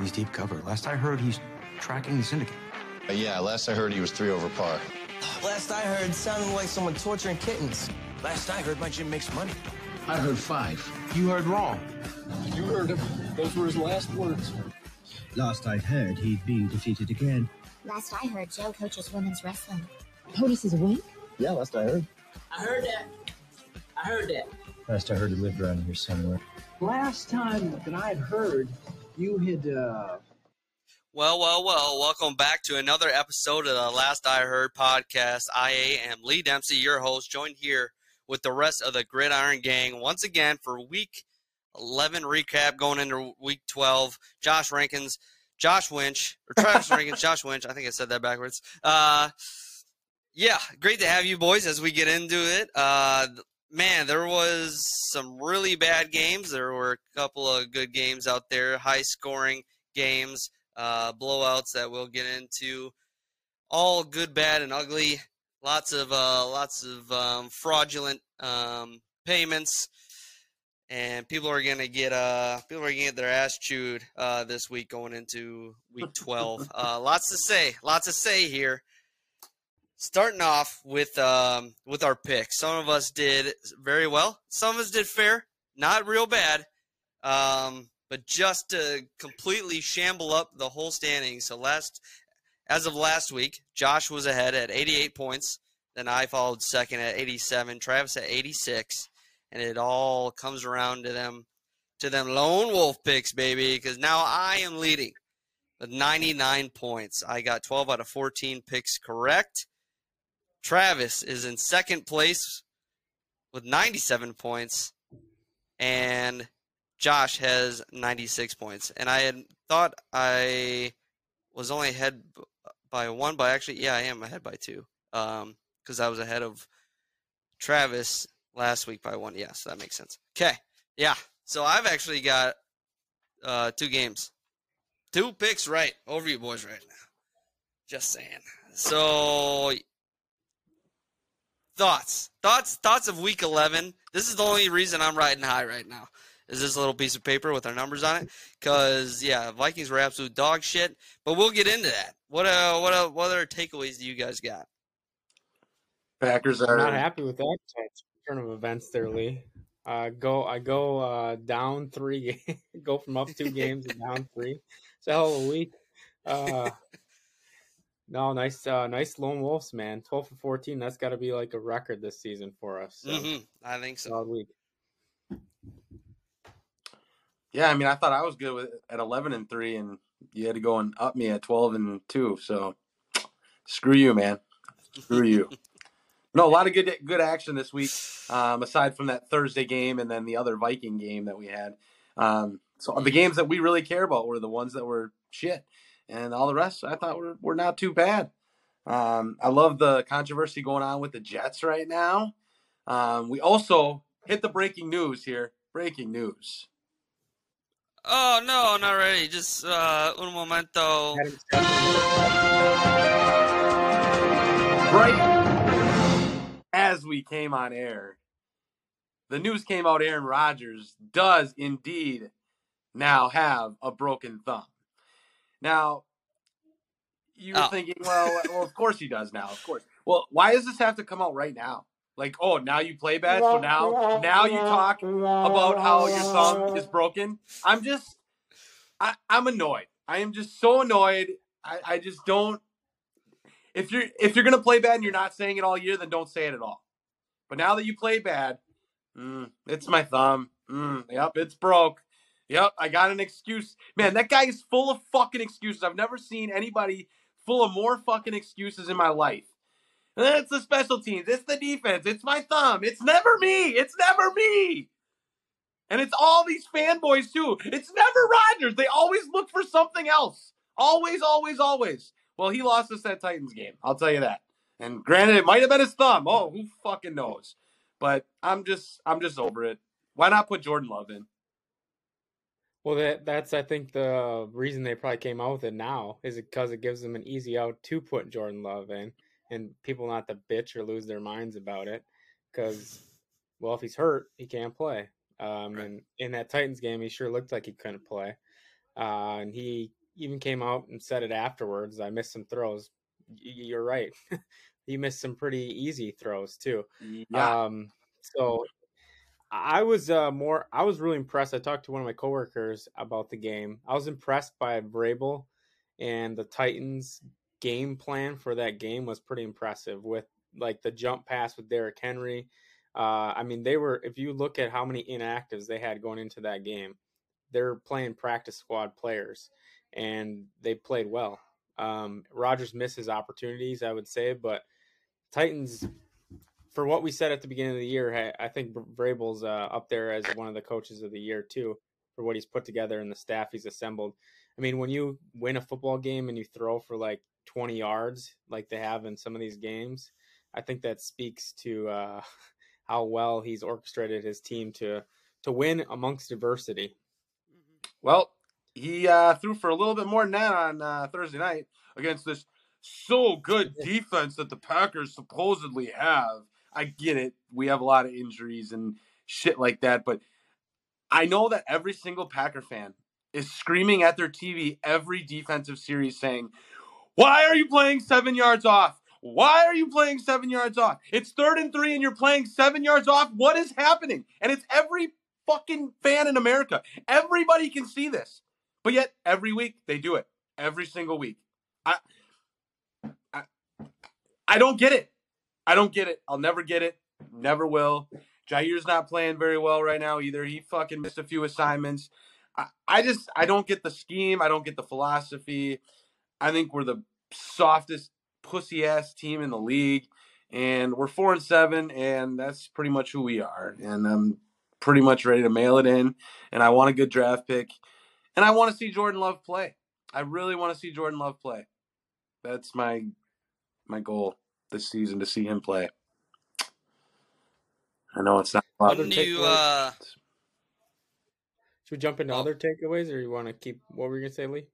He's deep cover. Last I heard, he's tracking the syndicate. Uh, yeah, last I heard he was three over par. Last I heard, sounded like someone torturing kittens. Last I heard, my gym makes money. I heard five. You heard wrong. You heard him. Those were his last words. Last I'd heard, he'd been defeated again. Last I heard, Joe coaches women's wrestling. POTUS is awake? Yeah, last I heard. I heard that. I heard that. Last I heard he lived around here somewhere. Last time that I'd heard, you had, uh... Well, well, well, welcome back to another episode of the Last I Heard podcast. I am Lee Dempsey, your host, joined here with the rest of the Gridiron Gang once again for week 11 recap going into week 12. Josh Rankins, Josh Winch, or Travis Rankins, Josh Winch. I think I said that backwards. Uh, yeah, great to have you boys as we get into it. Uh, man, there was some really bad games. There were a couple of good games out there, high scoring games, uh, blowouts that we'll get into. All good, bad, and ugly. Lots of uh, lots of um, fraudulent um, payments, and people are gonna get uh people are gonna get their ass chewed uh, this week going into week twelve. uh, lots to say, lots to say here starting off with um, with our picks. Some of us did very well. Some of us did fair, not real bad, um, but just to completely shamble up the whole standings. So last, as of last week, Josh was ahead at 88 points. Then I followed second at 87. Travis at 86, and it all comes around to them to them lone wolf picks, baby. Because now I am leading with 99 points. I got 12 out of 14 picks correct. Travis is in second place with 97 points, and Josh has 96 points. And I had thought I was only ahead by one, but actually, yeah, I am ahead by two because um, I was ahead of Travis last week by one. Yeah, so that makes sense. Okay, yeah. So I've actually got uh, two games, two picks right over you boys right now. Just saying. So thoughts. Thoughts thoughts of week 11 this is the only reason i'm riding high right now is this little piece of paper with our numbers on it because yeah vikings were absolute dog shit but we'll get into that. What uh what uh, what other takeaways do you guys got? Packers are I'm not happy with that turn of events there lee. Uh go i go uh down three go from up two games and down three. It's a hell of a week. Uh no, nice, uh, nice lone wolves, man. Twelve for fourteen. That's got to be like a record this season for us. So. Mm-hmm. I think so. Solid week. Yeah, I mean, I thought I was good with at eleven and three, and you had to go and up me at twelve and two. So, screw you, man. Screw you. No, a lot of good good action this week. Um, aside from that Thursday game and then the other Viking game that we had. Um, so the games that we really care about were the ones that were shit and all the rest I thought were, were not too bad. Um, I love the controversy going on with the Jets right now. Um, we also hit the breaking news here. Breaking news. Oh no, not ready. Just uh, un momento. Right as we came on air, the news came out. Aaron Rodgers does indeed now have a broken thumb. Now, you were oh. thinking, well, well, of course he does now. Of course. Well, why does this have to come out right now? Like, oh, now you play bad, so now now you talk about how your thumb is broken. I'm just, I, I'm annoyed. I am just so annoyed. I, I just don't. If you're if you're gonna play bad and you're not saying it all year, then don't say it at all. But now that you play bad, mm, it's my thumb. Mm, yep, it's broke. Yep, I got an excuse. Man, that guy is full of fucking excuses. I've never seen anybody full of more fucking excuses in my life. It's the special teams. It's the defense. It's my thumb. It's never me. It's never me. And it's all these fanboys too. It's never Rodgers. They always look for something else. Always, always, always. Well, he lost us that Titans game. I'll tell you that. And granted, it might have been his thumb. Oh, who fucking knows? But I'm just, I'm just over it. Why not put Jordan Love in? Well, that that's I think the reason they probably came out with it now is because it gives them an easy out to put Jordan Love in, and people not to bitch or lose their minds about it. Because, well, if he's hurt, he can't play. Um, right. And in that Titans game, he sure looked like he couldn't play. uh, and he even came out and said it afterwards. I missed some throws. Y- you're right. he missed some pretty easy throws too. Yeah. Um, so I was uh, more. I was really impressed. I talked to one of my coworkers about the game. I was impressed by Vrabel and the Titans' game plan for that game was pretty impressive. With like the jump pass with Derrick Henry. Uh, I mean, they were. If you look at how many inactives they had going into that game, they're playing practice squad players, and they played well. Um, Rodgers misses opportunities, I would say, but Titans for what we said at the beginning of the year, I think Vrabel's uh, up there as one of the coaches of the year too for what he's put together and the staff he's assembled. I mean, when you win a football game and you throw for like 20 yards, like they have in some of these games, I think that speaks to uh, how well he's orchestrated his team to to win amongst diversity. Well, he uh, threw for a little bit more than that on uh, Thursday night against this so good defense that the Packers supposedly have. I get it. We have a lot of injuries and shit like that, but I know that every single Packer fan is screaming at their TV every defensive series saying, Why are you playing seven yards off? Why are you playing seven yards off? It's third and three and you're playing seven yards off. What is happening? And it's every fucking fan in America. Everybody can see this. But yet, every week they do it. Every single week. I, I, I don't get it. I don't get it. I'll never get it. Never will. Jair's not playing very well right now either. He fucking missed a few assignments. I, I just I don't get the scheme. I don't get the philosophy. I think we're the softest pussy ass team in the league, and we're four and seven, and that's pretty much who we are. And I'm pretty much ready to mail it in. And I want a good draft pick, and I want to see Jordan Love play. I really want to see Jordan Love play. That's my my goal this season to see him play. I know it's not. When do you, uh... Should we jump into oh. other takeaways, or you want to keep? What were you gonna say, Lee?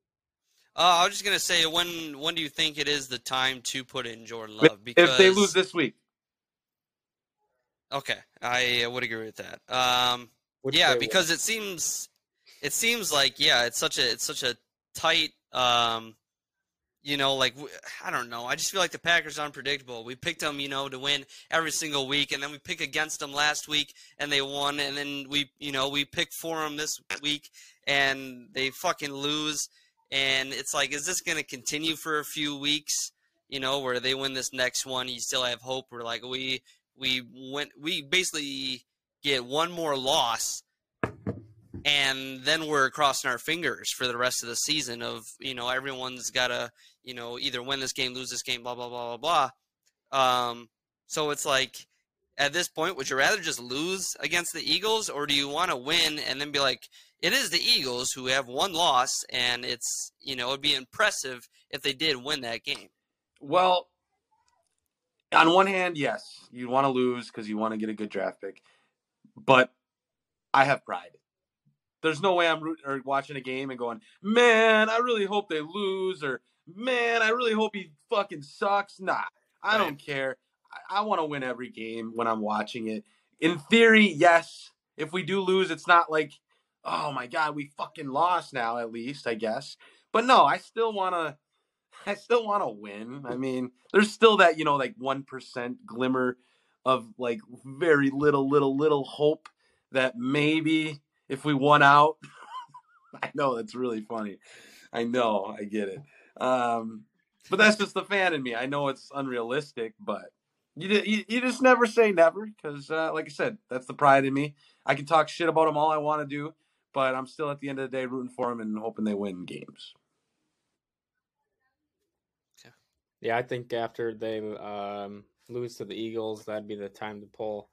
Uh, I was just gonna say when when do you think it is the time to put in Jordan Love? Because if they lose this week. Okay, I would agree with that. Um, yeah, because it seems it seems like yeah, it's such a it's such a tight um, you know, like I don't know. I just feel like the Packers are unpredictable. We picked them, you know, to win every single week, and then we pick against them last week, and they won, and then we, you know, we pick for them this week, and they fucking lose, and it's like, is this going to continue for a few weeks? You know, where they win this next one, you still have hope. We're like, we we went, we basically get one more loss and then we're crossing our fingers for the rest of the season of you know everyone's got to you know either win this game lose this game blah blah blah blah blah. Um, so it's like at this point would you rather just lose against the eagles or do you want to win and then be like it is the eagles who have one loss and it's you know it'd be impressive if they did win that game well on one hand yes you want to lose because you want to get a good draft pick but i have pride there's no way I'm rooting or watching a game and going, man, I really hope they lose, or man, I really hope he fucking sucks. Nah, I don't care. I, I want to win every game when I'm watching it. In theory, yes. If we do lose, it's not like, oh my god, we fucking lost now. At least I guess. But no, I still want to. I still want to win. I mean, there's still that you know like one percent glimmer of like very little, little, little hope that maybe if we won out. I know that's really funny. I know, I get it. Um, but that's just the fan in me. I know it's unrealistic, but you you, you just never say never because, uh, like I said, that's the pride in me. I can talk shit about them all I want to do, but I'm still at the end of the day rooting for them and hoping they win games. Yeah, I think after they um, lose to the Eagles, that'd be the time to pull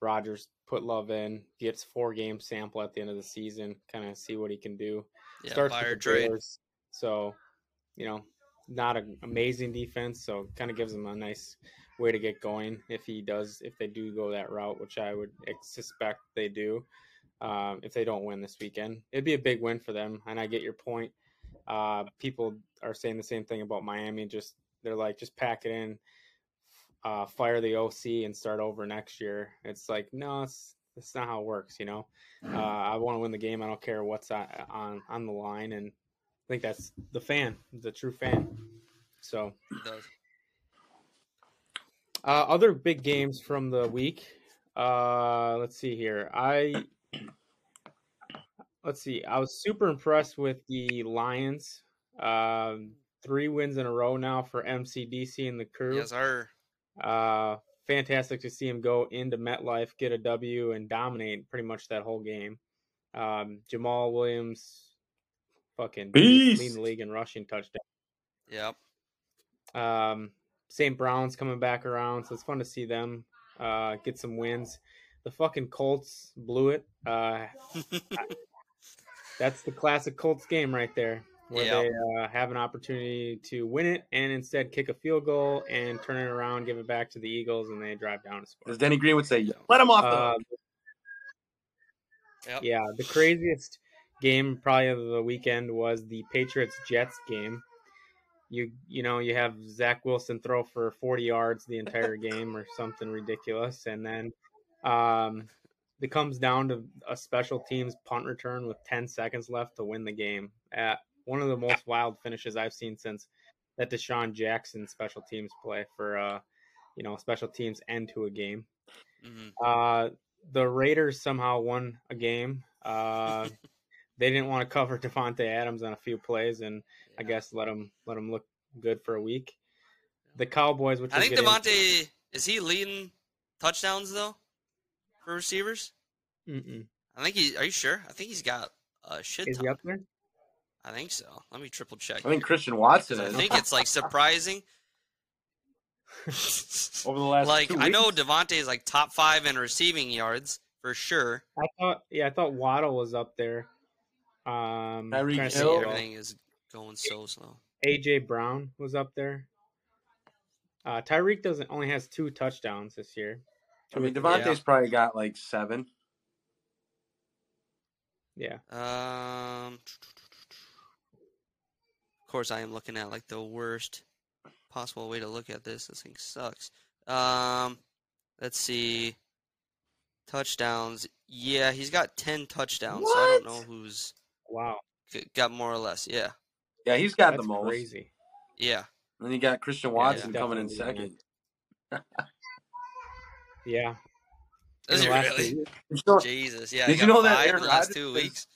Rodgers put Love in, gets four game sample at the end of the season, kind of see what he can do. Yeah, Starts with the trade. so you know, not an amazing defense, so kind of gives him a nice way to get going if he does if they do go that route, which I would suspect they do. Um, if they don't win this weekend, it'd be a big win for them. And I get your point. Uh, people are saying the same thing about Miami. Just they're like, just pack it in uh, fire the OC and start over next year. It's like no, it's That's not how it works, you know. Uh, I want to win the game. I don't care what's on, on on the line, and I think that's the fan, the true fan. So, uh, other big games from the week. Uh, let's see here. I let's see. I was super impressed with the Lions. Um, three wins in a row now for MCDC and the crew. Yes, sir. Uh, fantastic to see him go into MetLife, get a W, and dominate pretty much that whole game. Um, Jamaal Williams, fucking Beast. leading the league in rushing touchdown. Yep. Um, St. Brown's coming back around, so it's fun to see them uh, get some wins. The fucking Colts blew it. Uh, that's the classic Colts game right there, where Yep. they uh, have an opportunity to win it and instead kick a field goal and turn it around, give it back to the Eagles, and they drive down to score. As Denny Green would say, let him off the Uh, hook. Yep. yeah, the craziest game probably of the weekend was the Patriots Jets game. You you know you have Zach Wilson throw for 40 yards the entire game or something ridiculous, and then um, it comes down to a special teams punt return with 10 seconds left to win the game. At one of the most wild finishes I've seen since that DeSean Jackson special teams play for uh, you know special teams end to a game. hmm Uh, the Raiders somehow won a game. Uh, they didn't want to cover Davante Adams on a few plays, and I guess let him let him look good for a week. The Cowboys, which I think get into- is he leading touchdowns though for receivers? Mm-mm. I think he. Are you sure? I think he's got a shit is ton. he up there? I think so. Let me triple check. I think Christian Watson I is. think it's like surprising. over the last like two I know weeks. Davante is like top five in receiving yards for sure. I thought, yeah, I thought Waddle was up there. Um, Tyreek trying See, Hill. everything is going so slow. AJ Brown was up there. Uh, Tyreek doesn't only has two touchdowns this year. I mean, Two or three. Davante's probably got like seven. Yeah, Um, of course, I am looking at like the worst possible way to look at this. This thing sucks. Um, let's see. Touchdowns. Yeah, he's got ten touchdowns. So I don't know who's wow, got more or less. Yeah, Yeah, he's got that's the most. crazy. yeah. And then you got Christian Watson yeah. coming in second. Yeah, Is In he really? two weeks. You know, Jesus, yeah. Did you know that Aaron the last Rodgers two weeks?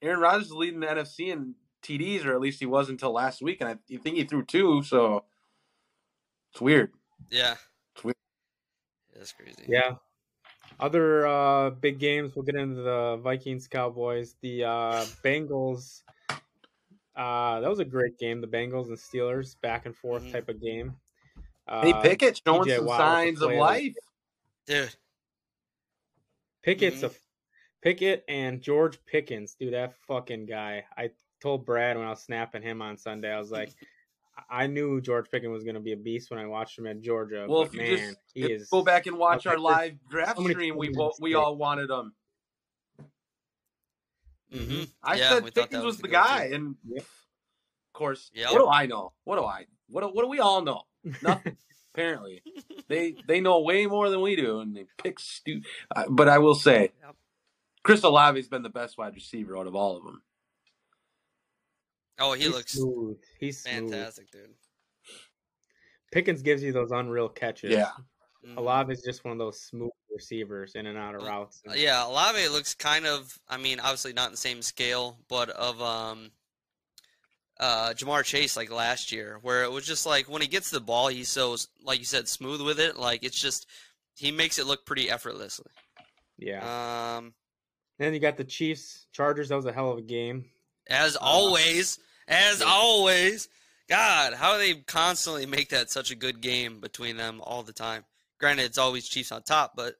Aaron Rodgers is leading the NFC in TDs, or at least he was until last week, and I think he threw two, so it's weird. Yeah. It's weird. That's crazy. Yeah. Other uh, big games. We'll get into the Vikings Cowboys. The uh, Bengals. Uh, that was a great game. The Bengals and Steelers back and forth Mhm. type of game. Hey, Uh, Pickett showing some Watt signs of life. Dude. Pickett's Mhm. a Pickett and George Pickens, dude. That fucking guy. I told Brad when I was snapping him on Sunday, I was like, I knew George Pickens was going to be a beast when I watched him at Georgia. Well, but if you man, just he if is. you go back and watch our live draft so stream, we we all wanted him. hmm I yeah, said Pickens that was the go-to. guy, and Yep. of course, Yep. what do I know? What do I? What do, what do we all know? Nothing. apparently, they they know way more than we do, and they pick stu. Uh, but I will say, Yep. Chris Olave's been the best wide receiver out of all of them. Oh, he He's looks smooth. He's smooth. fantastic, dude. Pickens gives you those unreal catches. Yeah. Mhm. Olave is just one of those smooth receivers in and out of Well, routes. Uh, Yeah, Olave looks kind of. I mean, obviously not in the same scale, but of um, uh, Ja'Marr Chase like last year, where it was just like when he gets the ball, he's so like you said, smooth with it. Like it's just he makes it look pretty effortlessly. Yeah. Um, then you got the Chiefs Chargers. That was a hell of a game. as always, as always, God, how do they constantly make that such a good game between them all the time? Granted, it's always Chiefs on top, but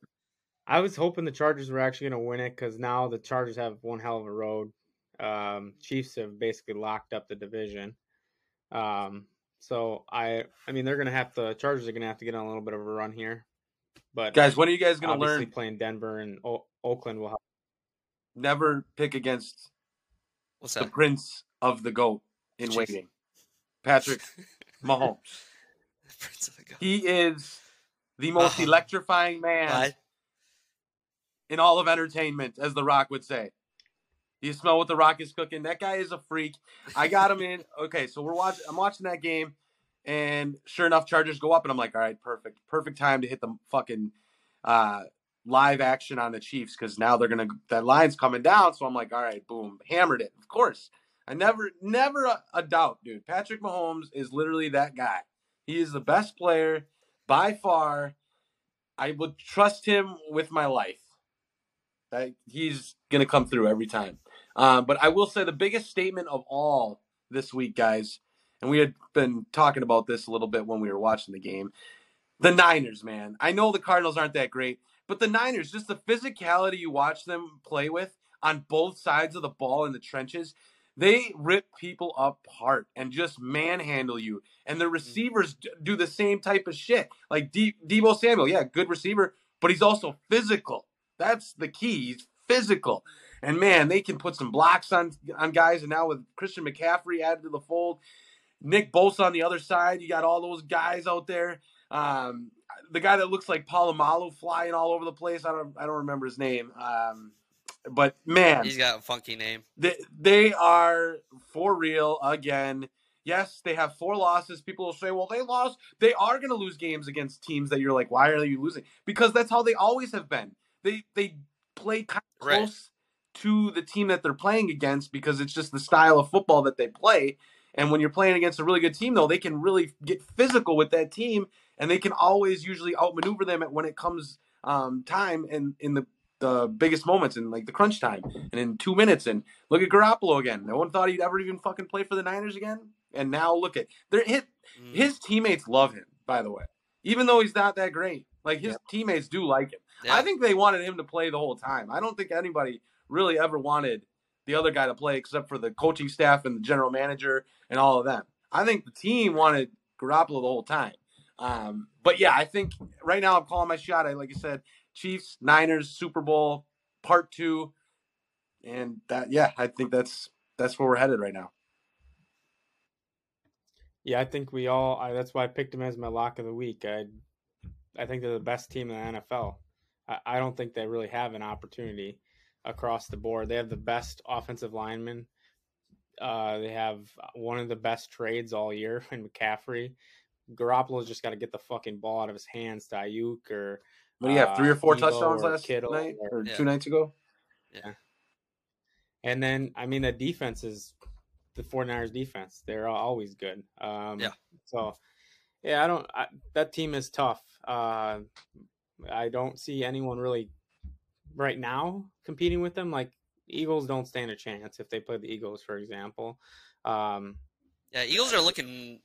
I was hoping the Chargers were actually going to win it because now the Chargers have one hell of a road. Um, Chiefs have basically locked up the division. Um, so I, I mean, they're going to have to. Chargers are going to have to get on a little bit of a run here. But Guys, when are you guys going to obviously learn? playing Denver and o- Oakland will help. Never pick against what's the that? prince of the goat in Jeez. waiting, Patrick Mahomes. Prince of the Goat. He is the most Uh-huh. electrifying man What? in all of entertainment, as The Rock would say. You smell what The Rock is cooking. That guy is a freak. I got him in. Okay, so we're watching. I'm watching that game, and sure enough, Chargers go up, and I'm like, all right, perfect, perfect time to hit the fucking uh, live action on the Chiefs because now they're gonna that line's coming down. So I'm like, all right, boom, hammered it. Of course, I never, never a, a doubt, dude. Patrick Mahomes is literally that guy. He is the best player by far. I would trust him with my life. That he's gonna come through every time. Um, but I will say the biggest statement of all this week, guys, and we had been talking about this a little bit when we were watching the game. The Niners, man. I know the Cardinals aren't that great, but the Niners, just the physicality you watch them play with on both sides of the ball in the trenches, they rip people apart and just manhandle you. And the receivers do the same type of shit. Like De- Deebo Samuel, yeah, good receiver, but he's also physical. That's the key. He's physical. And man, they can put some blocks on on guys. And now with Christian McCaffrey added to the fold, Nick Bosa on the other side, you got all those guys out there. Um, the guy that looks like Polamalu flying all over the place. I don't I don't remember his name. Um, but man, he's got a funky name. They they are for real again. Yes, they have four losses. People will say, "Well, they lost. They are going to lose games against teams that you're like, why are you losing?" Because that's how they always have been. They they play kind of Right. close to the team that they're playing against because it's just the style of football that they play. And when you're playing against a really good team, though, they can really get physical with that team, and they can always usually outmaneuver them when it comes um, time and in the the biggest moments in like the crunch time and in two minutes. And look at Garoppolo again. No one thought he'd ever even fucking play for the Niners again, and now look at their hit. Mm. His teammates love him, by the way, even though he's not that great. Like his teammates do like him. Yeah. I think they wanted him to play the whole time. I don't think anybody really ever wanted the other guy to play except for the coaching staff and the general manager and all of them. I think the team wanted Garoppolo the whole time. Um, but yeah, I think right now I'm calling my shot. I like you said, Chiefs, Niners, Super Bowl, part two, and that yeah, I think that's that's where we're headed right now. Yeah, I think we all. I, that's why I picked him as my lock of the week. I, I think they're the best team in the NFL. I, I don't think they really have an opportunity across the board. They have the best offensive linemen. Uh, they have one of the best trades all year in McCaffrey. Garoppolo's just got to get the fucking ball out of his hands to Aiyuk or What do you have? Three or four Deebo touchdowns or last Kittle night or- or Yeah. two nights ago? Yeah. And then, I mean, the defense is the 49ers defense. They're always good. Um, Yeah. So, yeah, I don't, I, that team is tough. Uh, I don't see anyone really right now competing with them. Like, Eagles don't stand a chance if they play the Eagles, for example. Um, Yeah, Eagles are looking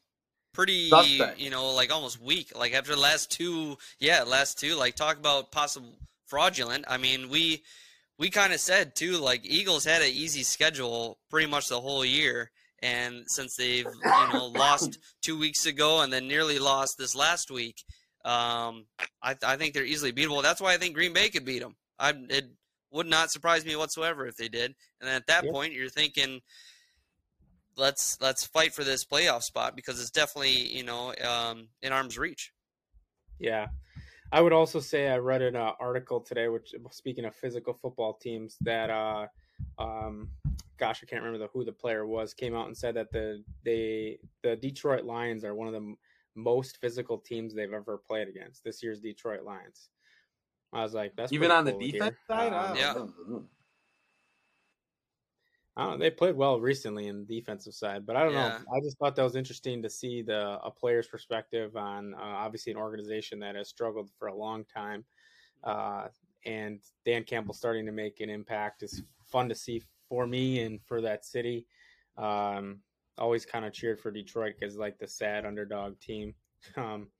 pretty, Suspect. you know, like almost weak. Like after the last two, yeah, last two. Like talk about possible fraudulent. I mean, we we kind of said too, like Eagles had an easy schedule pretty much the whole year, and since they've you know lost two weeks ago and then nearly lost this last week, um, I I think they're easily beatable. That's why I think Green Bay could beat them. I it would not surprise me whatsoever if they did. And at that Yeah. point, you're thinking let's let's fight for this playoff spot because it's definitely you know um, in arm's reach. Yeah. I would also say I read an uh, article today, which speaking of physical football teams, that uh, um, gosh, I can't remember the, who the player was, came out and said that the they the Detroit Lions are one of the m- most physical teams they've ever played against. This year's Detroit Lions. I was like, that's Even on the cool to hear. defense side, Um, Yeah. I don't they played well recently in the defensive side, but I don't Yeah. know. I just thought that was interesting to see the a player's perspective on uh, obviously an organization that has struggled for a long time, uh, and Dan Campbell starting to make an impact is fun to see for me and for that city. Um, always kind of cheered for Detroit because like the sad underdog team. Um,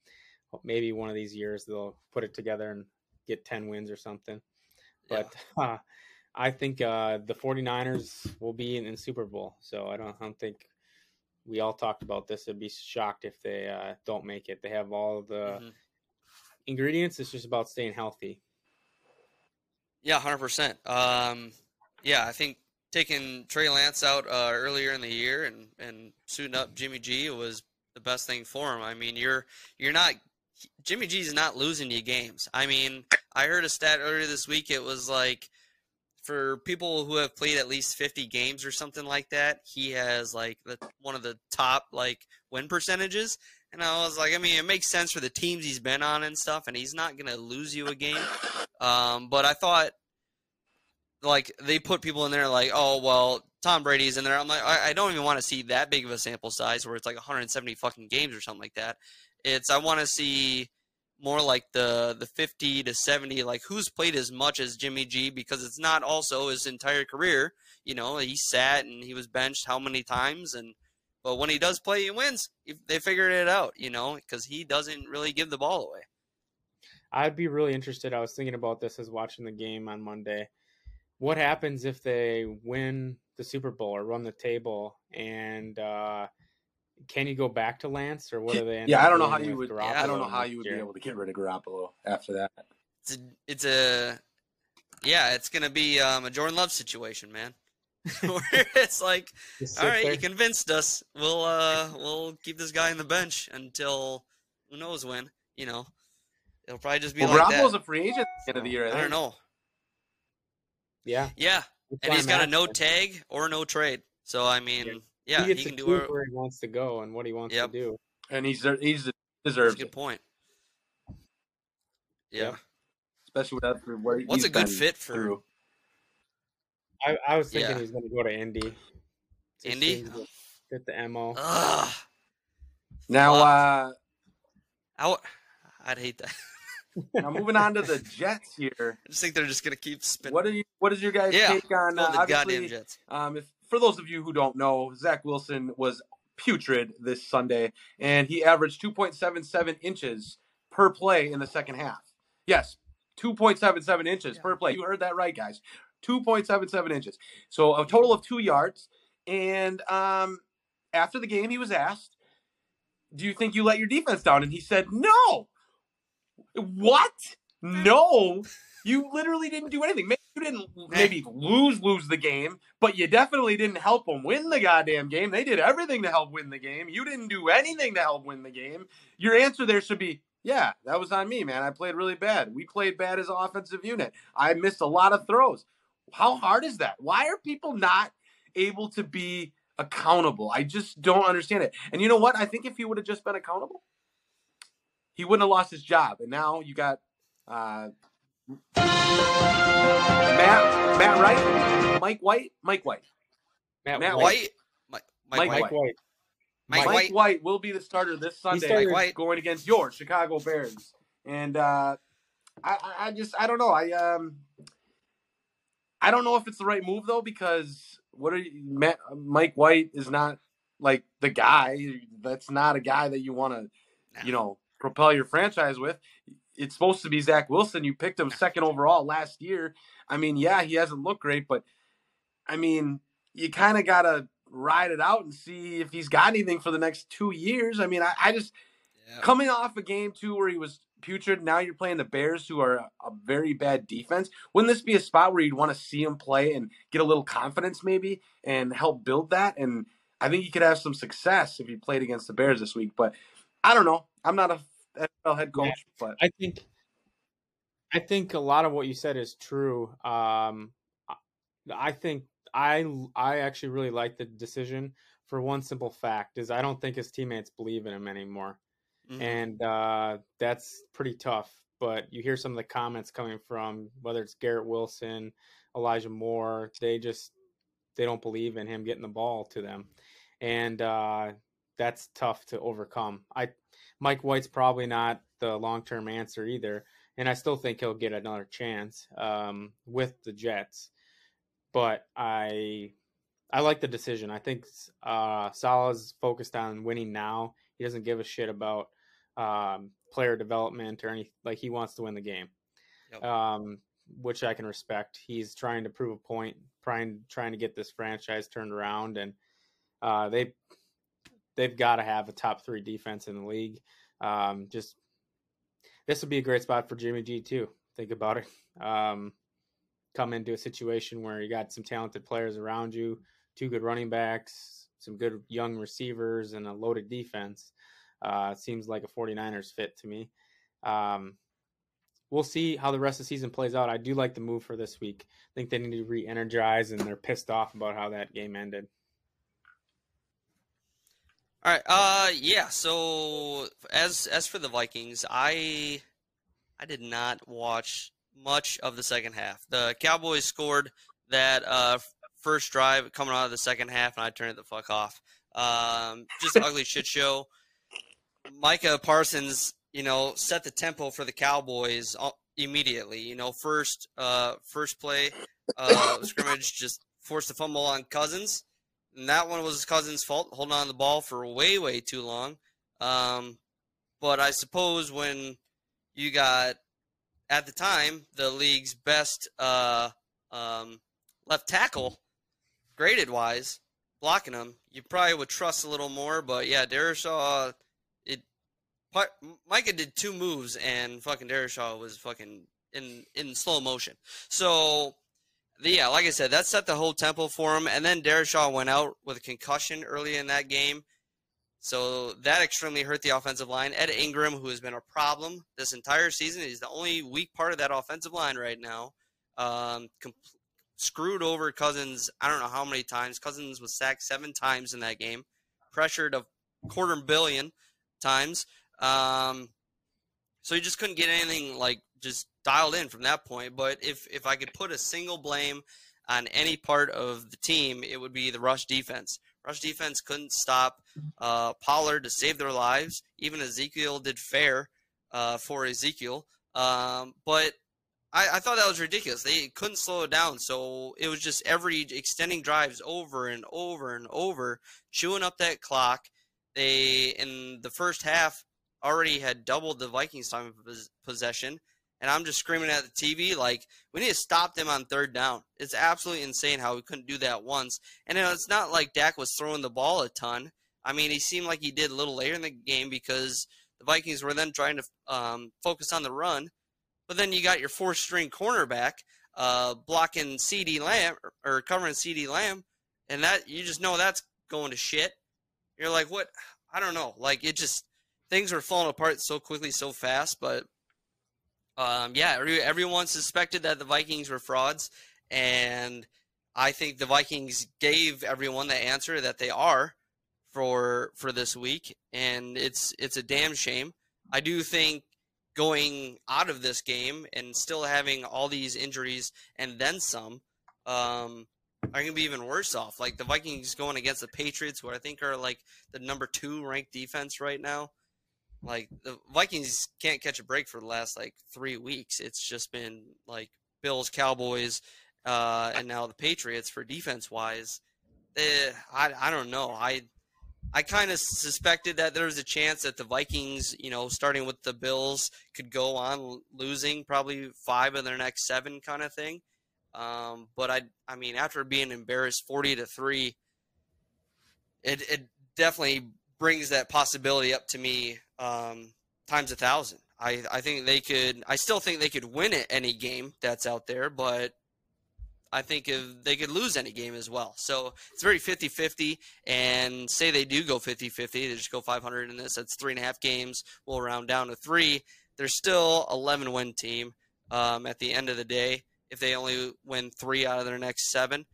maybe one of these years they'll put it together and get ten wins or something. But uh, I think uh, the 49ers will be in, in Super Bowl. So I don't, I don't think we all talked about this. I'd be shocked if they uh, don't make it. They have all the Mhm. ingredients. It's just about staying healthy. Yeah, hundred percent. Um, yeah, I think taking Trey Lance out uh, earlier in the year and and suiting up Jimmy G was the best thing for him. I mean, you're you're not Jimmy G's not losing you games. I mean, I heard a stat earlier this week. It was like for people who have played at least 50 games or something like that, he has like the, one of the top like win percentages. And I was like, I mean, it makes sense for the teams he's been on and stuff, and he's not gonna lose you a game. Um, but I thought like they put people in there like, oh well, Tom Brady's in there. I'm like, I, I don't even want to see that big of a sample size where it's like 170 fucking games or something like that. It's I want to see more like the the 50 to 70 like who's played as much as Jimmy G because it's not also his entire career. You know he sat and he was benched how many times and but when he does play he wins. They figured it out you know because he doesn't really give the ball away. I'd be really interested. I was thinking about this as watching the game on Monday. What happens if they win the Super Bowl or run the table and uh can you go back to Lance or what are they? Yeah, I don't know how you would. Yeah, I don't know how you would year? be able to get rid of Garoppolo after that. It's a, it's a yeah, it's gonna be um, a Jordan Love situation, man. Where it's like, all right, there. you convinced us. We'll uh, we'll keep this guy in the bench until who knows when. You know, it'll probably just be well, like Garoppolo's that. a free agent at the end of the year. I, I don't know. Yeah, yeah, and he's got a no tag or no trade. So I mean. Yeah. Yeah, he, he can do where, where he wants to go and what he wants yep. to do. And he's he's deserves. good point. Yeah. Yep. Especially with that for where What's a good fit for? Through. I, I was thinking yeah. he's going to go to Indy. Indy. Get the mo. Ugh. Now, uh, I, I'd hate that. now moving on to the Jets here. I just think they're just gonna keep spinning. What are you? What is your guys' yeah, take on uh, the goddamn Jets? Um, if for those of you who don't know, Zach Wilson was putrid this Sunday, and he averaged 2.77 inches per play in the second half. Yes, 2.77 inches yeah. per play. You heard that right, guys. 2.77 inches. So a total of two yards. And um, after the game, he was asked, Do you think you let your defense down? And he said, No. What? No. You literally didn't do anything. Maybe you didn't maybe lose lose the game, but you definitely didn't help them win the goddamn game. They did everything to help win the game. You didn't do anything to help win the game. Your answer there should be, yeah, that was on me, man. I played really bad. We played bad as an offensive unit. I missed a lot of throws. How hard is that? Why are people not able to be accountable? I just don't understand it. And you know what? I think if he would have just been accountable, he wouldn't have lost his job. And now you got uh, Matt Matt Wright, Mike White, Mike White, Matt, Matt White, White. Mike, Mike, Mike, White. Mike, Mike White. White will be the starter this Sunday going against your Chicago Bears. And uh, I, I just I don't know. I um I don't know if it's the right move though because what are you, Matt, Mike White is not like the guy. That's not a guy that you want to, you know, propel your franchise with it's supposed to be Zach Wilson. You picked him second overall last year. I mean, yeah, he hasn't looked great, but I mean, you kind of got to ride it out and see if he's got anything for the next two years. I mean, I, I just yeah. coming off a game two where he was putrid. Now you're playing the Bears, who are a, a very bad defense. Wouldn't this be a spot where you'd want to see him play and get a little confidence, maybe, and help build that? And I think he could have some success if he played against the Bears this week. But I don't know. I'm not a NFL head coach. Yeah, but I think I think a lot of what you said is true. Um, I think I I actually really like the decision for one simple fact is I don't think his teammates believe in him anymore, mm-hmm. and uh, that's pretty tough. But you hear some of the comments coming from whether it's Garrett Wilson, Elijah Moore, they just they don't believe in him getting the ball to them, and uh, that's tough to overcome. I Mike White's probably not the long term answer either, and I still think he'll get another chance um, with the Jets. But I I like the decision. I think uh, Saleh's focused on winning now. He doesn't give a shit about um, player development or any like he wants to win the game, yep. um, which I can respect. He's trying to prove a point, trying trying to get this franchise turned around, and uh, they they've got to have a top three defense in the league. Um, just this would be a great spot for Jimmy G too. Think about it. Um, come into a situation where you got some talented players around you, two good running backs, some good young receivers, and a loaded defense. Uh, seems like a 49ers fit to me. Um, we'll see how the rest of the season plays out. I do like the move for this week. I think they need to re-energize, and they're pissed off about how that game ended. All right. Uh, yeah. So as as for the Vikings, I I did not watch much of the second half. The Cowboys scored that uh, first drive coming out of the second half, and I turned it the fuck off. Um, just an ugly shit show. Micah Parsons, you know, set the tempo for the Cowboys immediately. You know, first uh, first play uh, scrimmage just forced a fumble on Cousins, and that one was his Cousins' fault, holding on the ball for way way too long. Um, but I suppose when you got at the time the league's best uh, um, left tackle graded wise, blocking him, you probably would trust a little more. But yeah, Darrisaw, it Micah did two moves and fucking Darrisaw was fucking in in slow motion. So yeah, like I said, that set the whole tempo for him. And then Darrisaw went out with a concussion early in that game. So that extremely hurt the offensive line. Ed Ingram, who has been a problem this entire season, he's the only weak part of that offensive line right now. Um, screwed over Cousins. I don't know how many times. Cousins was sacked seven times in that game, pressured a quarter billion times. Um, so he just couldn't get anything like just dialed in from that point. But if if I could put a single blame on any part of the team, it would be the rush defense. Rush defense couldn't stop uh, Pollard to save their lives. Even Ezekiel did fair uh, for Ezekiel. Um, but I, I, thought that was ridiculous. They couldn't slow it down, so it was just every extending drives over and over and over, chewing up that clock. They in the first half already had doubled the Vikings' time of possession, and I'm just screaming at the TV like we need to stop them on third down. It's absolutely insane how we couldn't do that once. And it's not like Dak was throwing the ball a ton. I mean, he seemed like he did a little later in the game because the Vikings were then trying to um, focus on the run. But then you got your fourth string cornerback uh, blocking CeeDee Lamb or covering CeeDee Lamb, and that you just know that's going to shit. You're like, what? I don't know. Like it just things were falling apart so quickly, so fast. But um, yeah, everyone suspected that the Vikings were frauds, and I think the Vikings gave everyone the answer that they are for for this week, and it's it's a damn shame. I do think going out of this game and still having all these injuries and then some um, are going to be even worse off. Like the Vikings going against the Patriots, who I think are like the number two ranked defense right now. Like the Vikings can't catch a break for the last like three weeks. It's just been like Bills, Cowboys, uh, and now the Patriots for defense wise. Eh, I I don't know. I I kind of suspected that there was a chance that the Vikings, you know, starting with the Bills, could go on losing probably five of their next seven, kind of thing. Um, but I, I mean, after being embarrassed forty to three, it it definitely brings that possibility up to me um, times a thousand. I, I think they could. I still think they could win it any game that's out there, but I think if they could lose any game as well. So it's very 50 50. And say they do go 50 50, they just go 500 in this. That's three and a half games. We'll round down to three. They're still 11 win team um, at the end of the day if they only win three out of their next seven.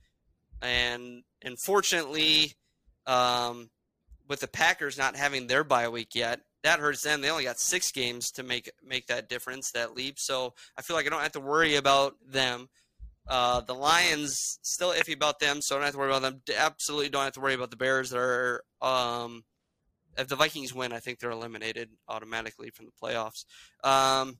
And unfortunately, um, with the Packers not having their bye week yet, that hurts them. They only got six games to make make that difference, that leap. So I feel like I don't have to worry about them. Uh, the Lions still iffy about them, so I don't have to worry about them. Absolutely don't have to worry about the Bears. That are um, if the Vikings win, I think they're eliminated automatically from the playoffs. Um,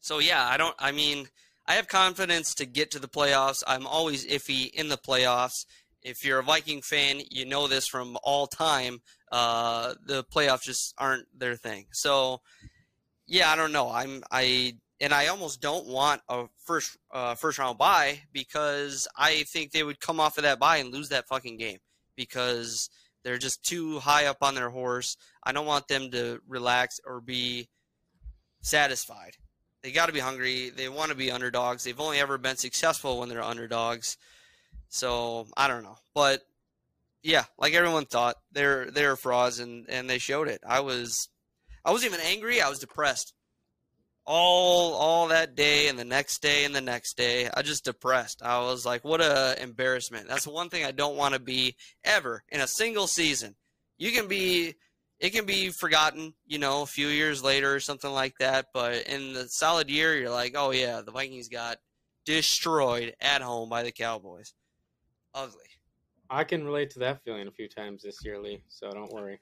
so yeah, I don't. I mean, I have confidence to get to the playoffs. I'm always iffy in the playoffs. If you're a Viking fan, you know this from all time. Uh, the playoffs just aren't their thing. So yeah, I don't know. I'm I and I almost don't want a first uh, first round bye because I think they would come off of that bye and lose that fucking game because they're just too high up on their horse. I don't want them to relax or be satisfied. They got to be hungry. They want to be underdogs. They've only ever been successful when they're underdogs. So I don't know, but yeah, like everyone thought, they're they're frauds and and they showed it. I was I wasn't even angry. I was depressed all all that day and the next day and the next day. I just depressed. I was like, what a embarrassment. That's one thing I don't want to be ever in a single season. You can be it can be forgotten, you know, a few years later or something like that, but in the solid year you're like, "Oh yeah, the Vikings got destroyed at home by the Cowboys." Ugly. I can relate to that feeling a few times this year, Lee. So don't worry.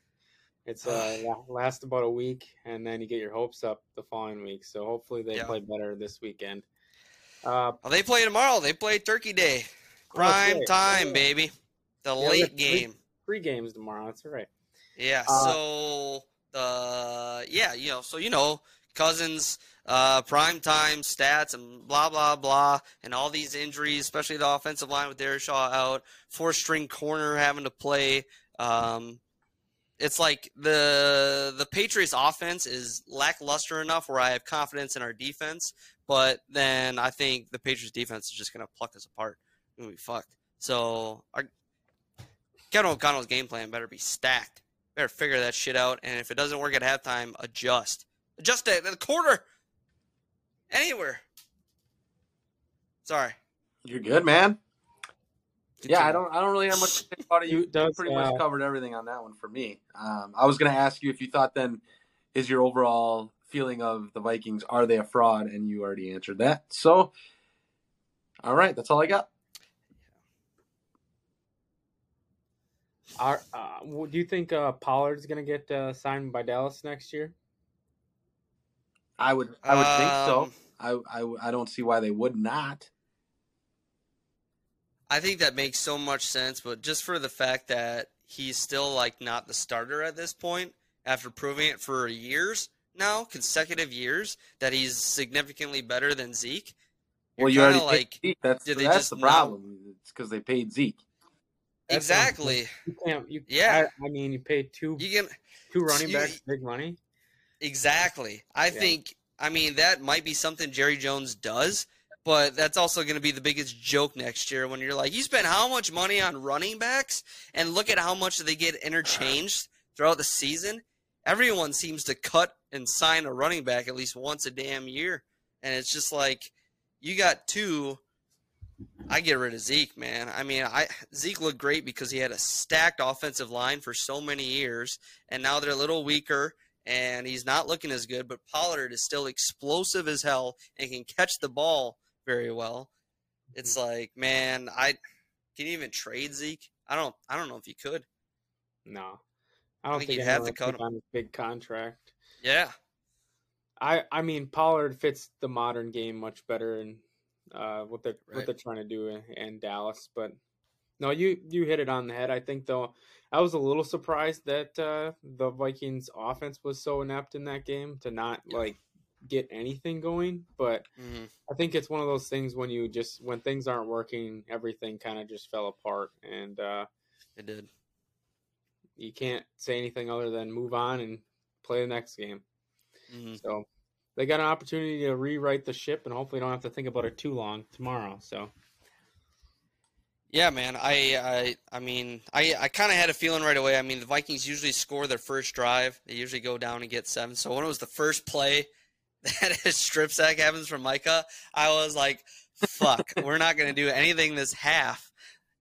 It's uh la- last about a week, and then you get your hopes up the following week. So hopefully they Yeah. play better this weekend. Uh, Well, they play tomorrow. They play Turkey Day. Prime right. time, baby. The Yeah, late three- game. three games tomorrow. That's right. Yeah. Uh, so the yeah, you know, so you know, Cousins, uh, prime time stats and blah blah blah, and all these injuries, especially the offensive line with Darrisaw out, four string corner having to play. Um, it's like the the Patriots offense is lackluster enough where I have confidence in our defense, but then I think the Patriots defense is just gonna pluck us apart. We're gonna be fucked. So our Kevin O'Connell's game plan better be stacked. Better figure that shit out, and if it doesn't work at halftime, adjust. Adjust it the quarter. Anywhere. Sorry. You're good, man. Yeah, I don't. I don't really have much to say about it. You, you Does, pretty uh, much covered everything on that one for me. Um, I was going to ask you if you thought then is your overall feeling of the Vikings are they a fraud, and you already answered that. So, all right, that's all I got. Are, uh, do you think uh, Pollard's going to get uh, signed by Dallas next year? I would. I would Um, think so. I, I. I don't see why they would not. I think that makes so much sense, but just for the fact that he's still like not the starter at this point, after proving it for years now, consecutive years, that he's significantly better than Zeke. Well, you're you already kinda paid like, Zeke. That's did they that's just the not- problem. It's because they paid Zeke. That's what I'm exactly. You can't. You, Yeah. I, I mean, you paid two You can two running you- backs big money. Exactly. I Yeah. think I mean that might be something Jerry Jones does, but that's also going to be the biggest joke next year when you're like, you spent how much money on running backs and look at how much they get interchanged throughout the season. Everyone seems to cut and sign a running back at least once a damn year. And it's just like you got two I get rid of Zeke, man. I mean, I Zeke looked great because he had a stacked offensive line for so many years, and now they're a little weaker, and he's not looking as good. But Pollard is still explosive as hell and can catch the ball very well. It's like, man, I can you even trade Zeke? I don't, I don't know if you could. No, I don't think think, you'd have to cut him. on his big contract. Yeah, I I mean Pollard fits the modern game much better and uh, what they're Right. what they're trying to do in, in Dallas. But no, you you hit it on the head. I think though I was a little surprised that uh, the Vikings offense was so inept in that game to not like get anything going. But hmm I think it's one of those things when you just when things aren't working, everything kind of just fell apart, and uh, it did. you can't say anything other than move on and play the next game. hmm So they got an opportunity to rewrite the ship, and hopefully don't have to think about it too long tomorrow. So Yeah, man. I I I mean, I I kind of had a feeling right away. I mean, the Vikings usually score their first drive. They usually go down and get seven. So when it was the first play that a strip sack happens from Micah, I was like, "Fuck, we're not gonna do anything this half."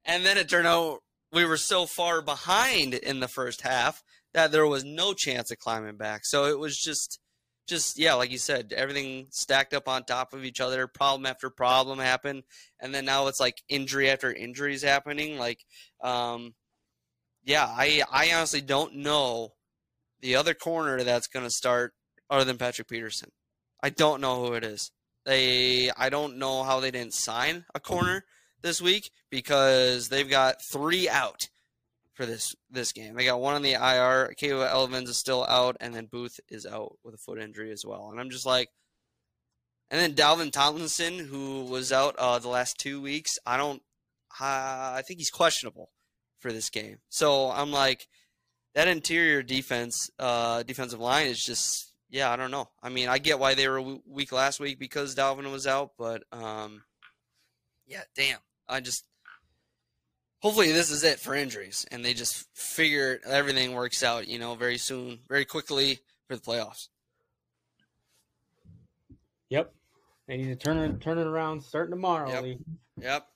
And then it turned out we were so far behind in the first half that there was no chance of climbing back. So it was just just yeah, like you said, everything stacked up on top of each other. Problem after problem happened, and then now it's like injury after injuries happening. Like, um, yeah, I I honestly don't know the other corner that's going to start other than Patrick Peterson. I don't know who it is. They I don't know how they didn't sign a corner this week because they've got three out for this this game. They got one on the IR. Caleb Evans is still out, and then Booth is out with a foot injury as well. And I'm just like, and then Dalvin Tomlinson, who was out uh, the last two weeks, I don't, uh, I think he's questionable for this game. So I'm like, that interior defense, uh, defensive line is just, yeah, I don't know. I mean, I get why they were weak last week because Dalvin was out, but um, yeah, damn, I just. Hopefully this is it for injuries, and they just figure everything works out, you know, very soon, very quickly for the playoffs. Yep. They need to turn it turn it around starting tomorrow. Yep. Lee. Yep.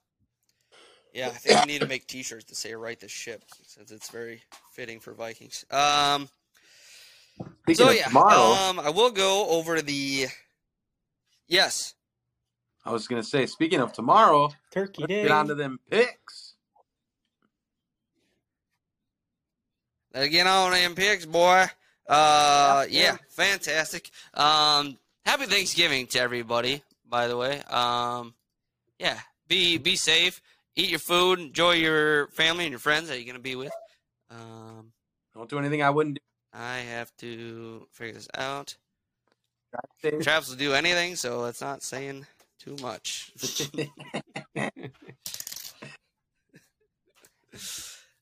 Yeah, I think we need to make T-shirts to say "Right the ship" since it's very fitting for Vikings. Um. Speaking so of yeah, tomorrow, um, I will go over the. Yes. I was gonna say, speaking of tomorrow, Turkey let's Day. get on to them picks. Let's get on them picks, boy. Uh, yeah, fantastic. Um, happy Thanksgiving to everybody. By the way, um, yeah, be be safe. Eat your food. Enjoy your family and your friends that you're gonna be with. Um, Don't do anything I wouldn't do. I have to figure this out. Travis will do anything, so it's not saying too much.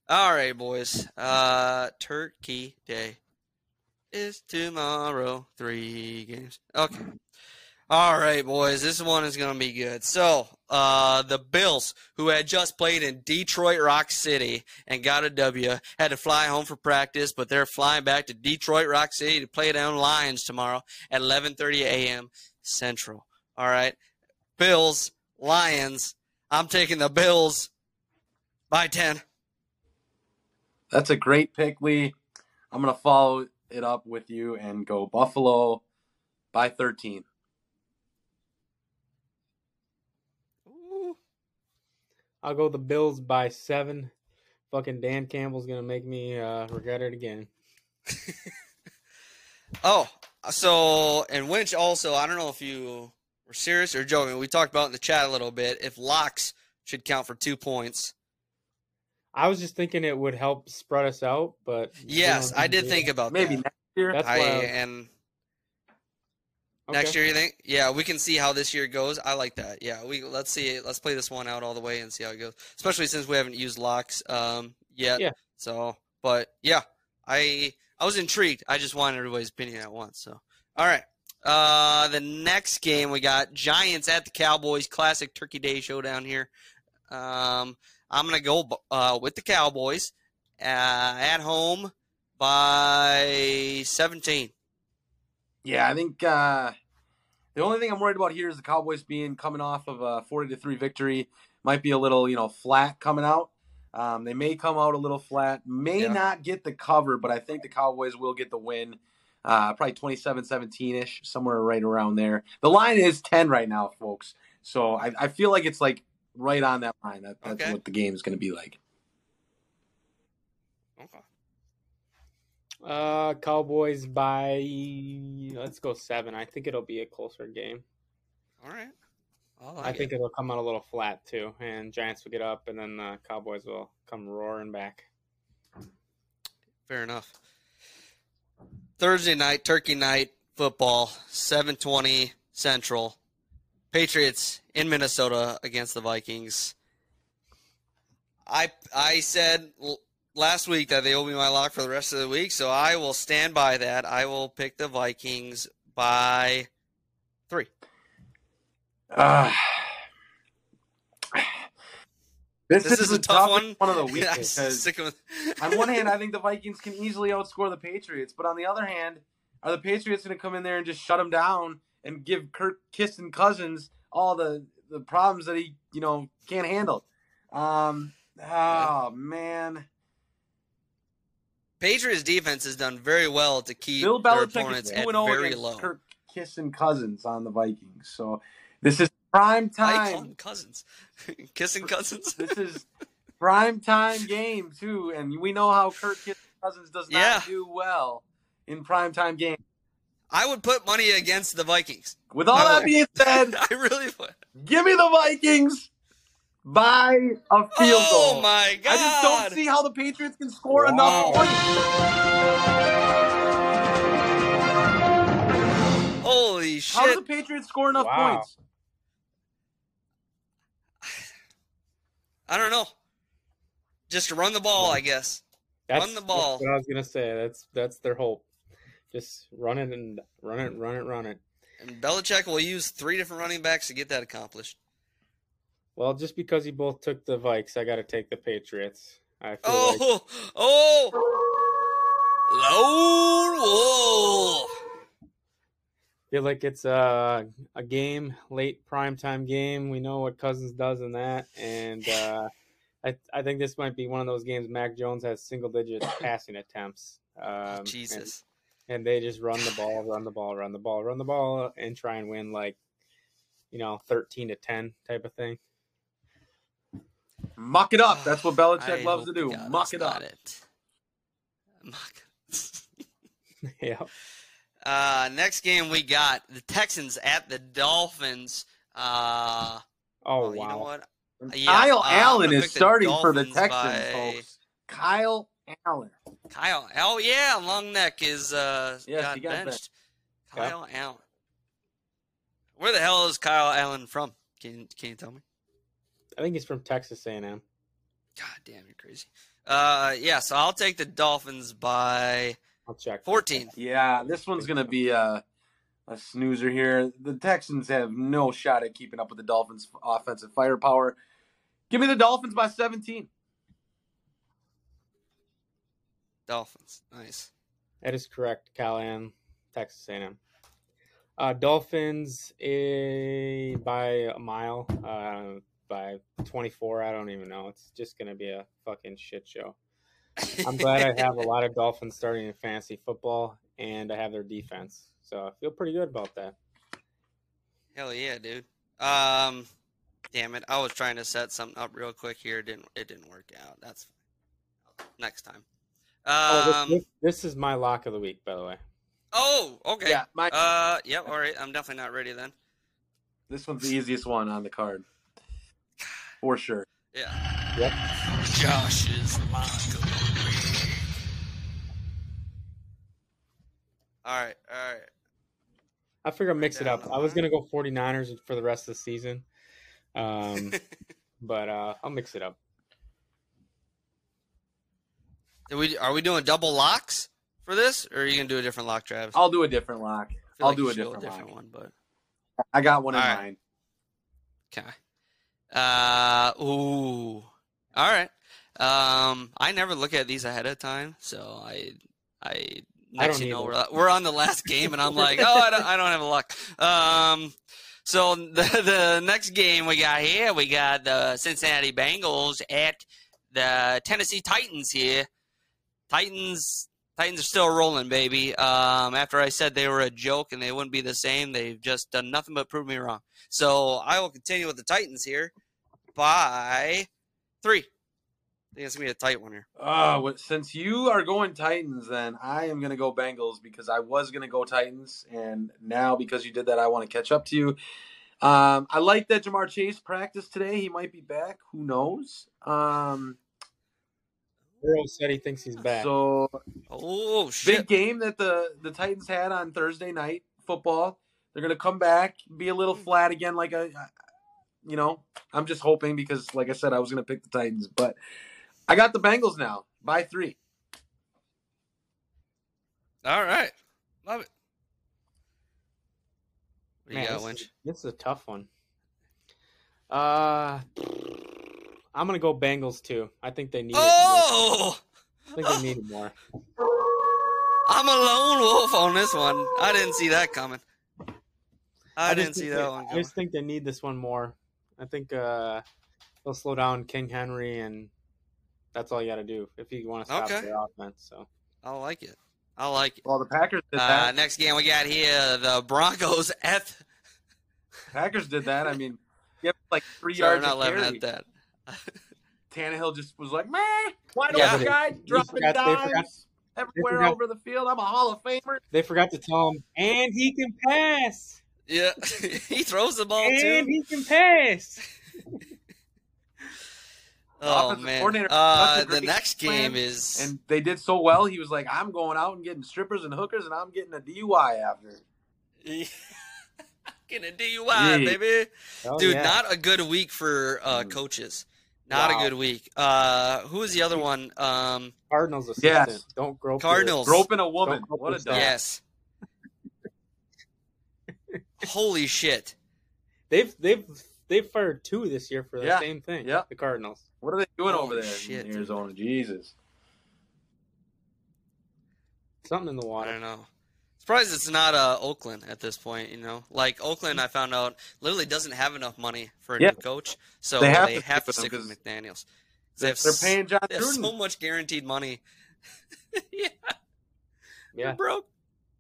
All right, boys. Uh, Turkey Day is tomorrow. Three games. Okay. All right, boys. This one is going to be good. So, uh, the Bills, who had just played in Detroit Rock City and got a W, had to fly home for practice, but they're flying back to Detroit Rock City to play down Lions tomorrow at 11:30 a.m. Central. All right, Bills, Lions. I'm taking the Bills by 10. That's a great pick, Lee. I'm gonna follow it up with you and go Buffalo by 13. Ooh. I'll go the Bills by seven. Fucking Dan Campbell's gonna make me uh, regret it again. Oh, so and Winch also. I don't know if you were serious or joking. We talked about in the chat a little bit if locks should count for two points. I was just thinking it would help spread us out, but Yes, I did think about Maybe that. next year. That's I why I- and next year you think? Yeah, we can see how this year goes. I like that. Yeah, we let's see. Let's play this one out all the way and see how it goes. Especially since we haven't used locks um yet. Yeah. So, but yeah, I I was intrigued. I just wanted everybody's opinion at once. So, all right. Uh, the next game we got Giants at the Cowboys. Classic Turkey Day showdown here. Um, I'm gonna go uh with the Cowboys uh, at home by 17. Yeah, I think uh, the only thing I'm worried about here is the Cowboys being coming off of a 40 to three victory. Might be a little, you know, flat coming out. Um, they may come out a little flat, may Yeah. not get the cover, but I think the Cowboys will get the win. Uh, probably 27 17 ish, somewhere right around there. The line is 10 right now, folks. So I, I feel like it's like right on that line. That, that's Okay. what the game is going to be like. Okay. Uh, Cowboys by let's go seven. I think it'll be a closer game. All right. I, I think it. it'll come out a little flat too, and Giants will get up, and then the Cowboys will come roaring back. Fair enough. Thursday night, Turkey night football, 7:20 Central. Patriots in Minnesota against the Vikings. I I said last week that they owe me my lock for the rest of the week, so I will stand by that. I will pick the Vikings by three. Uh, this, This is a the tough one. One of the weeks because on one hand, I think the Vikings can easily outscore the Patriots, but on the other hand, are the Patriots going to come in there and just shut them down and give Kirk Kiss Cousins all the the problems that he you know can't handle? Um, oh man, Patriots defense has done very well to keep Bill their Belichick opponents at zero very low. Kirk Kiss Cousins on the Vikings, so this is prime time. cousins, kissing cousins. this is prime time game too, and we know how Kirk Cousins does not Yeah. do well in prime time games. I would put money against the Vikings. With all that being said, I really would. give me the Vikings by a field Oh goal. my god! I just don't see how the Patriots can score Wow. enough points. Holy shit! How do the Patriots score enough Wow. points? I don't know. Just run the ball, I guess. That's, Run the ball. That's what I was gonna say. That's that's their hope. Just run it and run it, run it, run it. And Belichick will use three different running backs to get that accomplished. Well, just because you both took the Vikes, I got to take the Patriots. I feel like Oh, oh! Lone Wolf. feel like it's a a game, late primetime game. We know what Cousins does in that, and uh, I I think this might be one of those games. Mac Jones has single digit passing attempts. Um, Jesus. And, and they just run the ball, run the ball, run the ball, run the ball, and try and win like you know thirteen to ten type of thing. Muck it up. That's what Belichick I loves to do. God Muck it up. It. Muck. yeah. Uh, next game we got the Texans at the Dolphins. Uh, Oh well, you know wow. what? Yeah, Kyle uh, Allen is pick the starting for the Texans, by- folks. Kyle Allen. Kyle. Oh yeah, long neck is uh Yes, got, he got benched. Yeah. Kyle Allen. Where the hell is Kyle Allen from? Can can you tell me? I think he's from Texas A&M. God damn, you're crazy. Uh, yeah. So I'll take the Dolphins by I'll check. 14. Yeah, this one's gonna be a a snoozer here. The Texans have no shot at keeping up with the Dolphins' offensive firepower. Give me the Dolphins by 17. Dolphins. Nice. That is correct, Callahan, Texas A&M. Uh, Dolphins a, by a mile, uh, by 24. I don't even know. It's just going to be a fucking shit show. I'm glad I have a lot of Dolphins starting in fantasy football, and I have their defense. So I feel pretty good about that. Hell yeah, dude. Um, damn it. I was trying to set something up real quick here. It didn't it didn't work out. That's fine. Next time. Oh, Um. this, this, this is my lock of the week, by the way. Oh, okay. Yeah, my Uh, yep. All right. I'm definitely not ready then. this one's the easiest one on the card. For sure. Yeah. Yep. Josh's lock of the week. All right. All right. I figure I'll mix it up. I was going to go 49ers for the rest of the season, um, but uh, I'll mix it up. Are we are we doing double locks for this, or are you gonna do a different lock, Travis? I'll do a different lock. I'll like do a different, lock. one, but I got one in right. mind. okay. Uh, ooh. All right. Um, I never look at these ahead of time, so I, I next you know we're, we're on the last game, and I'm like, oh, I don't, I don't have a luck. Um, so the the next game we got here, we got the Cincinnati Bengals at the Tennessee Titans here. Titans Titans are still rolling, baby. Um, after I said they were a joke and they wouldn't be the same, they've just done nothing but prove me wrong. So I will continue with the Titans here by three. I think it's gonna be a tight one here. Uh, since you are going Titans, then I am to go Bengals because I was to go Titans, and now because you did that, I want to catch up to you. Um, I like that Ja'Marr Chase practiced today. He might be back. Who knows? Um, Burrow said he thinks he's back. so Oh shit! big game that the the Titans had on Thursday night football. They're going to come back, be a little flat again, like a, you know. I'm just hoping because, like I said, I was going to pick the Titans, but I got the Bengals now by three. All right, love it. You Man, got, this, Winch? is, this is a tough one. Uh, I'm gonna go Bengals too. I think they need it. Oh, I think they need it more. I'm a lone wolf on this one. I didn't see that coming. I, just didn't see that they- one I just think they need this one more. I think uh, they'll slow down King Henry, and that's all you got to do if you want to stop Okay. their offense. So I like it. I like it. Well, the Packers did Uh, that. next game we got here, the Broncos at. Packers did that. I mean, you have like three Sorry, I'm yards not of laughing carry. at that. Tannehill just was like, man, why do Yeah. I guy dropping forgot- they dimes forgot- everywhere forgot- over the field? I'm a Hall of Famer. they forgot to tell him, and he can pass, Yeah, he throws the ball and too. he can pass. Oh man. coordinator Uh, the great next plan, game is And they did so well. He was like, I'm going out and getting strippers and hookers, and I'm getting a DUI after. getting a DUI, Yeah. baby. Hell Dude, yeah. not a good week for uh, Mm. coaches. Not Wow. a good week. Uh, who was the other one? Um, Cardinals assistant. Yes. Don't grope. your- Cardinals. Groping a woman. Don't What a for dumb. that. yes. Holy shit! They've they've they've fired two this year for the Yeah. same thing. Yeah. The Cardinals. What are they doing Holy over there shit, in dude. Arizona? Jesus. Something in the I water. don't know. Surprised it's not uh, Oakland at this point. You know, like Oakland, I found out literally doesn't have enough money for a Yeah. new coach, so They they have have, to to, stick with stick him with McDaniels. They're, have they're paying John They have so much guaranteed money. yeah, Yeah. they're broke.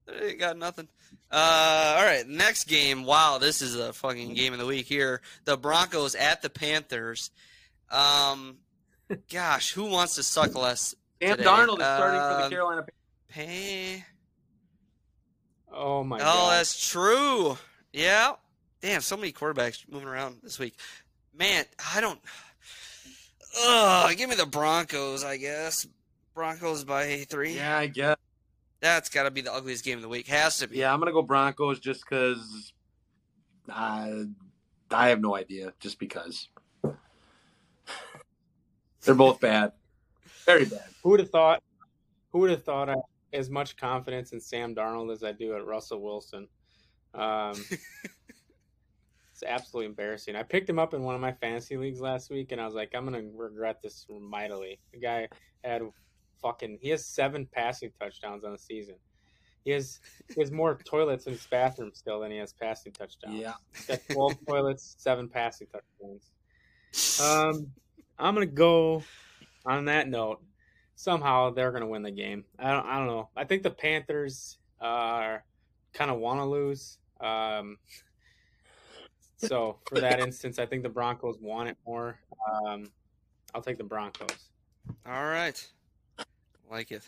They got nothing. Uh, all right, next game. Wow, this is a fucking game of the week here. The Broncos at the Panthers. Um, gosh, who wants to suck less? Sam? Darnold is starting for the Um, Carolina. Pay. Oh my god. Oh, god. that's true. Yeah. Damn, so many quarterbacks moving around this week. Man, I don't. Ugh, give me the Broncos, I guess. Broncos by three. Yeah, I guess. That's got to be the ugliest game of the week. Has to be. Yeah, I'm gonna go Broncos just because. Uh, I have no idea. Just because they're both bad, very bad. Who would have thought? Who would have thought I as much confidence in Sam Darnold as I do at Russell Wilson? Um, it's absolutely embarrassing. I picked him up in one of my fantasy leagues last week, and I was like, I'm gonna regret this mightily. The guy had fucking he has seven passing touchdowns on the season. He has he has more toilets in his bathroom still than he has passing touchdowns. Yeah. He's got twelve toilets, seven passing touchdowns. Um, I'm gonna go on that note. Somehow they're gonna win the game. I don't. I don't know. I think the Panthers are kind of want to lose. Um, so for that instance, I think the Broncos want it more. Um, I'll take the Broncos. All right. Like it.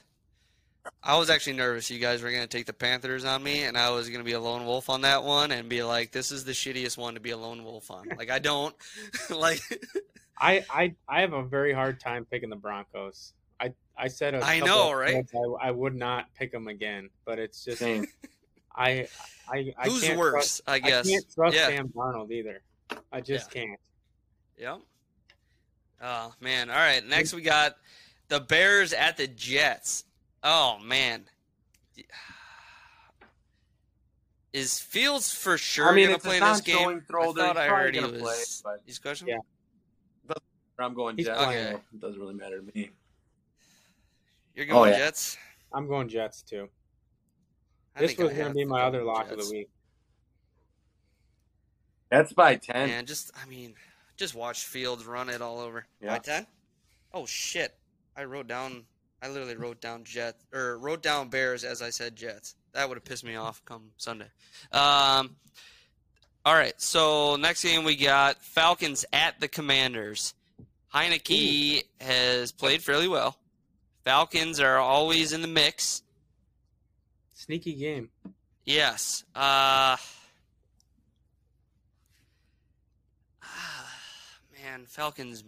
I was actually nervous you guys were going to take the Panthers on me, and I was going to be a lone wolf on that one and be like, this is the shittiest one to be a lone wolf on. Like, I don't. like, I, I I have a very hard time picking the Broncos. I I said a I know, of right? I, I would not pick them again, but it's just Same. I I I Who's can't worse, trust- I guess. I can't trust Yeah. Sam Darnold either. I just can't. Yep. Oh man! All right. Next we got the Bears at the Jets. Oh man. Is Fields for sure I mean, gonna play in this game? throw. I They're thought I probably heard he was. play, but- he's questionable. Yeah. I'm going He's Jets. playing. so It doesn't really matter to me. You're Oh, going yeah. Jets. I'm going Jets too. I this was going to be my other lock of the week. That's by ten. Man, just I mean, just watch Fields run it all over. Yeah. By ten? Oh shit! I wrote down. I literally wrote down Jets or wrote down Bears as I said Jets. That would have pissed me off come Sunday. Um. All right. So next game we got Falcons at the Commanders. Heinicke has played fairly well. Falcons are always in the mix. Sneaky game. Yes. Uh man, Falcons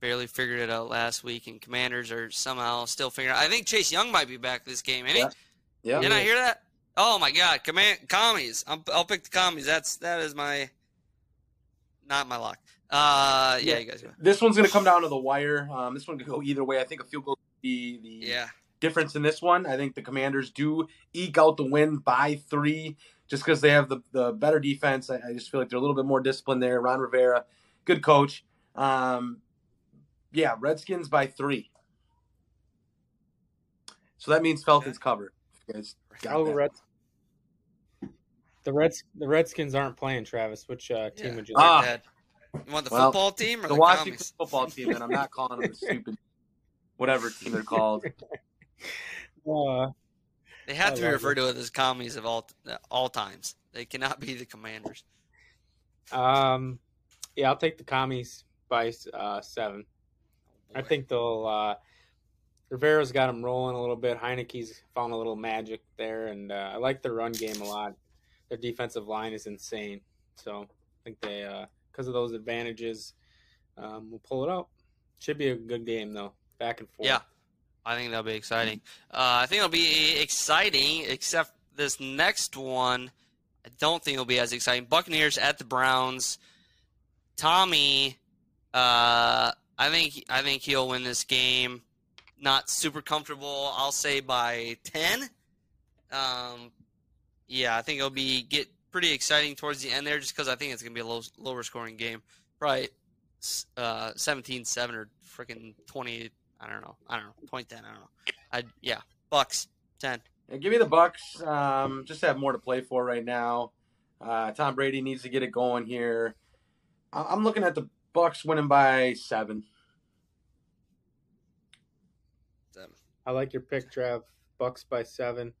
barely figured it out last week, and Commanders are somehow still figuring. out. I think Chase Young might be back this game, ain't he? Yeah. Yeah. Didn't I hear that? Oh my God, command commies. I'm, I'll pick the commies. That's that is my not my lock. Uh, yeah, you guys go. This one's going to come down to the wire. Um, this one could go either way. I think a field goal would be the Yeah, difference in this one. I think the Commanders do eke out the win by three just because they have the, the better defense. I, I just feel like they're a little bit more disciplined there. Ron Rivera, good coach. Um, yeah, Redskins by three. So that means Falcons cover. You guys got Oh. Red. The Reds, the Redskins aren't playing. Travis, which uh, team Yeah. would you Ah. like? Dad. You want the Well, football team or the the, Washington commies? football team, and I'm not calling them the stupid whatever team they're called. Uh, They have I to be love referred to as commies of all all times. They cannot be the Commanders. um, yeah, I'll take the commies by uh, seven. I think they'll. Uh, Rivera's got them rolling a little bit. Heinicke's found a little magic there, and uh, I like their run game a lot. Their defensive line is insane, so I think they, because of those advantages, um, will pull it out. Should be a good game though, back and forth. Yeah, I think that'll be exciting. Uh, I think it'll be exciting, except this next one. I don't think it'll be as exciting. Buccaneers at the Browns. Tommy, uh, I think I think he'll win this game. Not super comfortable. I'll say by ten. Um, yeah, I think it'll be get pretty exciting towards the end there, just because I think it's gonna be a low, lower scoring game. Probably uh, 17-7 or freaking 20. I don't know. I don't know. Point ten. I don't know. I yeah. Bucks ten. Yeah, give me the Bucks. Um, just have more to play for right now. Uh, Tom Brady needs to get it going here. I- I'm looking at the Bucks winning by seven. Seven. I like your pick, Trev. Bucks by seven.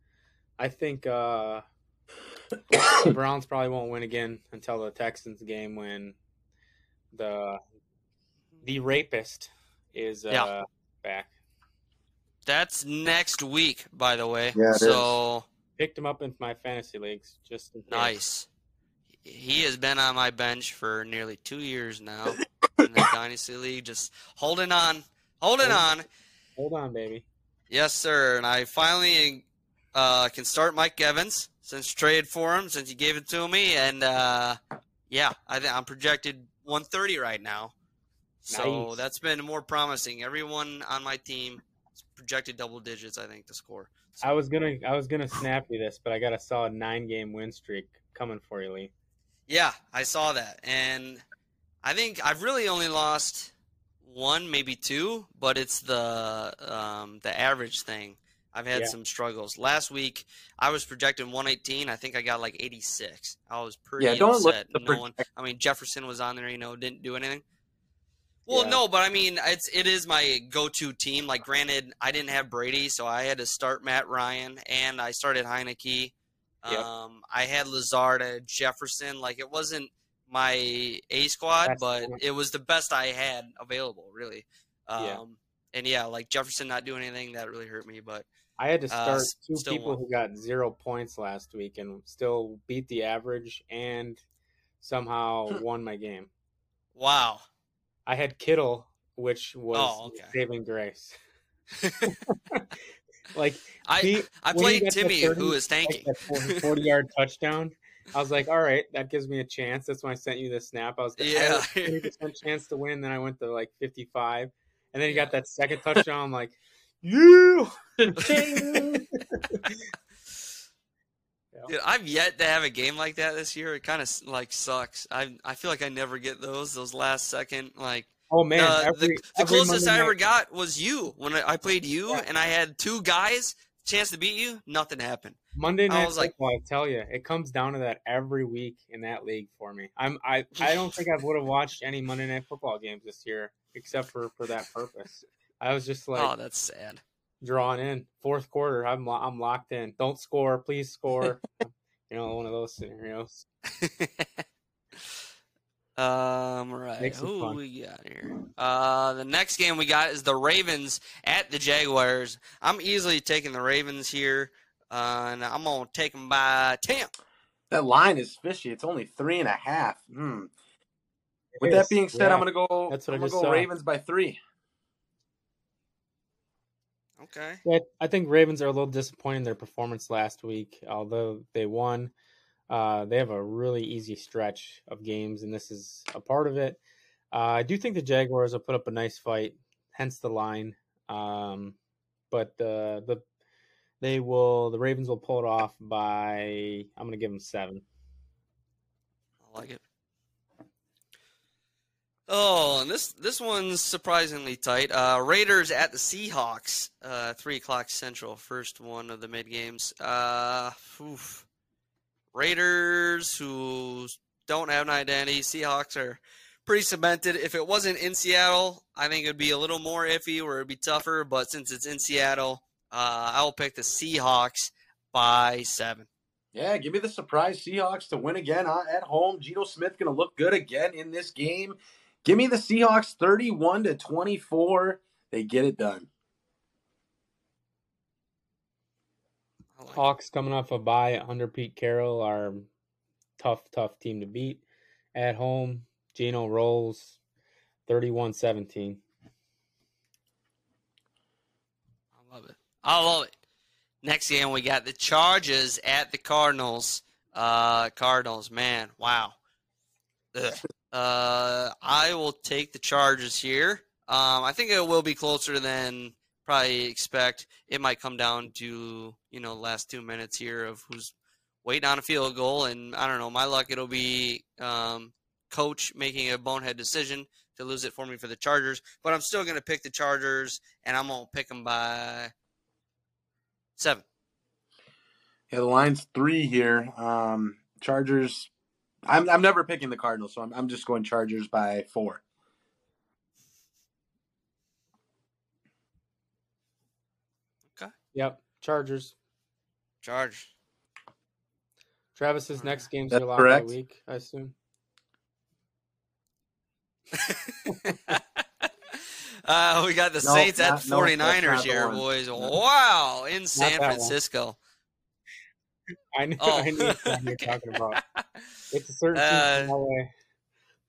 I think uh, the Browns probably won't win again until the Texans game when the the rapist is uh, Yeah. Back. That's next week, by the way. Yeah, it so Picked him up into my fantasy leagues. Just nice. He has been on my bench for nearly two years now in the dynasty league, just holding on, holding on. Hold on, baby. Yes, sir. And I finally uh, can start Mike Evans since trade for him, since he gave it to me. And uh, yeah, I I'm projected 130 right now. So Nice. that's been more promising. Everyone on my team is projected double digits, I think, to score. So, I was gonna I was gonna snap you this, but I got a solid nine game win streak coming for you, Lee. yeah, I saw that. And I think I've really only lost one, maybe two, but it's the um, the average thing. I've had Yeah. some struggles. Last week, I was projecting 118. I think I got like 86. I was pretty Yeah, don't look upset. at the no one, I mean, Jefferson was on there, you know, didn't do anything. Well, Yeah. no, but I mean, it's it is my go-to team. Like, granted, I didn't have Brady, so I had to start Matt Ryan, and I started Heinicke. Yep. Um, I had Lazard, I had Jefferson. Like, it wasn't my A squad, That's but cool. it was the best I had available, really. Um, Yeah. And yeah, like Jefferson not doing anything that really hurt me, but I had to Uh, start s- two people won. who got zero points last week and still beat the average and somehow Hmm. won my game. wow. I had Kittle, which was Oh, okay. saving grace. like I he- I played Timmy, 30, who is like tanking. that 40, 40 yard touchdown. I was like, all right, that gives me a chance. That's when I sent you the snap. I was a Yeah. 20% chance to win. Then I went to like 55. And then he got that second touchdown. I'm like, you. Dude, I've yet to have a game like that this year. It kind of like sucks. I I feel like I never get those those last second like Oh man, the, every, the, the closest Monday I ever night- got was you when I, I played you Yeah. and I had two guys chance to beat you. Nothing happened. Monday night I was like- I tell you, it comes down to that every week in that league for me. I'm I I don't think I would have watched any Monday night football games this year except for for that purpose. I was just oh, like oh, that's sad. Drawn in. Fourth quarter, I'm I'm locked in. Don't score, please score. you know, one of those scenarios. um, right. Who we got here? Uh, the next game we got is the Ravens at the Jaguars. I'm easily taking the Ravens here, uh, and I'm gonna take them by ten. That line is fishy. It's only three and a half. Hmm. With that being said, yeah. I'm gonna go. That's what I I'm gonna just go saw. Ravens by three. Okay. Yeah, I think Ravens are a little disappointed in their performance last week. Although they won, uh, they have a really easy stretch of games, and this is a part of it. Uh, I do think the Jaguars will put up a nice fight, hence the line. Um, but the the they will the Ravens will pull it off by I'm going to give them seven. I like it. Oh, and this this one's surprisingly tight. Uh, Raiders at the Seahawks, uh, three o'clock Central, first one of the mid games. Uh, oof. Raiders who don't have an identity. Seahawks are pretty cemented. If it wasn't in Seattle, I think it'd be a little more iffy, or it'd be tougher. But since it's in Seattle, uh, I'll pick the Seahawks by seven. Yeah, give me the surprise Seahawks to win again uh, at home. Geno Smith going to look good again in this game. Give me the Seahawks 31 to 24. They get it done. I like it. Hawks coming off a bye under Pete Carroll are tough, tough team to beat. At home, Geno rolls 31-17. I love it. I love it. Next game, we got the Chargers at the Cardinals. Uh, Cardinals, man, wow. Uh, I will take the Chargers here. Um, I think it will be closer than probably expect. It might come down to you know last two minutes here of who's waiting on a field goal, and I don't know. My luck, it'll be um, coach making a bonehead decision to lose it for me for the Chargers. But I'm still gonna pick the Chargers, and I'm gonna pick them by seven. Yeah, the line's three here. Um, Chargers. I'm I'm never picking the Cardinals, so I'm I'm just going Chargers by four. Okay. Yep. Chargers. Charge. Travis's next game's That's your lock correct. of the week, I assume. uh, we got the No, Saints not- at 49ers not the here, one. boys. Wow, in San that one. Francisco. I knew, Oh. I knew what you're talking about. It's a certain Uh, team LA.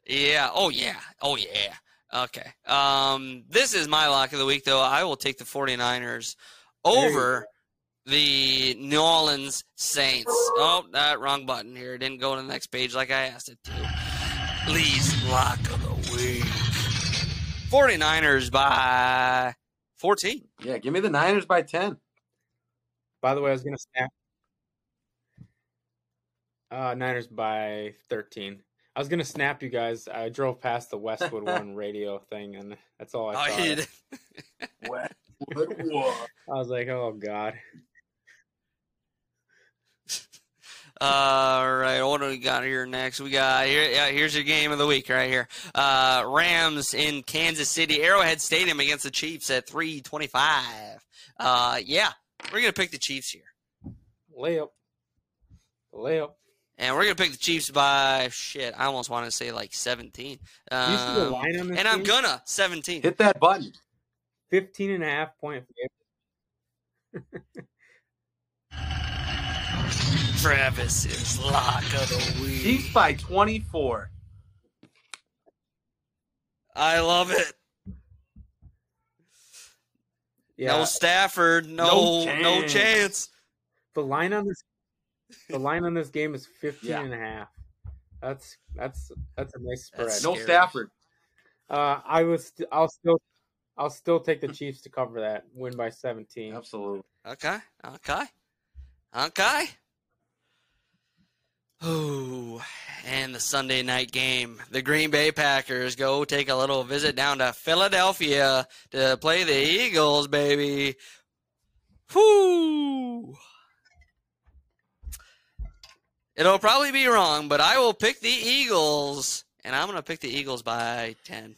Yeah. Oh yeah. Oh yeah. Okay. Um, this is my lock of the week, though. I will take the 49ers over the New Orleans Saints. Oh, that wrong button here. It didn't go to the next page like I asked it to. Lee's lock of the week. 49ers by 14. Yeah, give me the Niners by ten. By the way, I was gonna snap. Uh, Niners by thirteen. I was gonna snap you guys. I drove past the Westwood One radio thing, and that's all I Oh, saw. you did. What? What? I was like, "Oh God!" All right, what do we got here next? We got here. Yeah, here's your game of the week right here. Uh, Rams in Kansas City, Arrowhead Stadium against the Chiefs at 325. Uh, yeah, we're gonna pick the Chiefs here, Layup, layup. And we're gonna pick the Chiefs by shit. I almost want to say like 17. Um, you see the line on this? and I'm game? gonna 17. Hit that button. 15 and a half point favorite. Travis's lock of the week. Chiefs by twenty four. I love it. Yeah, No Stafford. No, No no chance. chance. the line on this, the line on this game is 15 Yeah. and a half. That's that's that's a nice spread. That's No Stafford. Uh, I was st- I'll still I'll still take the Chiefs to cover that win by 17. Absolutely. Okay. Okay. Okay. Ooh, and the Sunday night game. The Green Bay Packers go take a little visit down to Philadelphia to play the Eagles, baby. Whoo! It'll probably be wrong, but I will pick the Eagles, and I'm going to pick the Eagles by 10.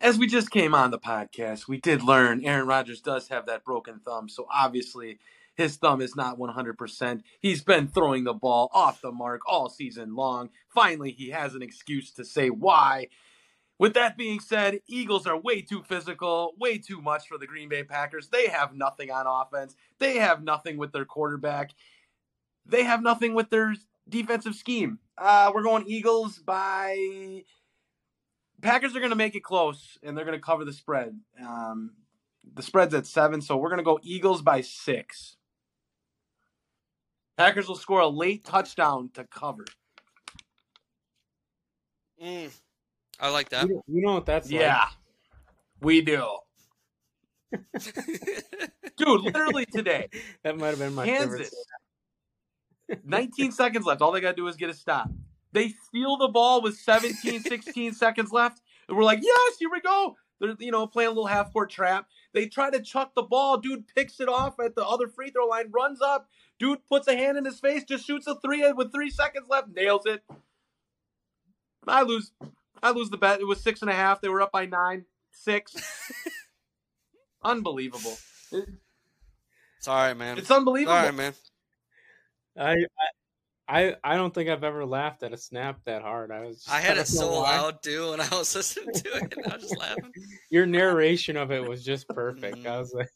As we just came on the podcast, we did learn Aaron Rodgers does have that broken thumb. So obviously, his thumb is not 100%. He's been throwing the ball off the mark all season long. Finally, he has an excuse to say why. With that being said, Eagles are way too physical, way too much for the Green Bay Packers. They have nothing on offense, they have nothing with their quarterback, they have nothing with their defensive scheme. Uh, we're going Eagles by Packers are going to make it close and they're going to cover the spread. Um, the spread's at seven, so we're going to go Eagles by six. Packers will score a late touchdown to cover. Mm, I like that. You, know- you know what that's Yeah, we do. Dude, literally today. That might have been my favorite. Kansas, 19 seconds left. All they got to do is get a stop. They steal the ball with 17, 16 seconds left. And we're like, yes, here we go. They're, you know, playing a little half court trap. They try to chuck the ball. Dude picks it off at the other free throw line, runs up. Dude puts a hand in his face, just shoots a three uh, with three seconds left, nails it. I lose. I lose the bet. It was six and a half. They were up by nine, six. Unbelievable. Sorry, man. It's unbelievable. Sorry, man. I, I I don't think I've ever laughed at a snap that hard. I was. I had it so know loud too, and I was listening to it, and I was just laughing. Your narration of it was just perfect. Mm-hmm. I was like,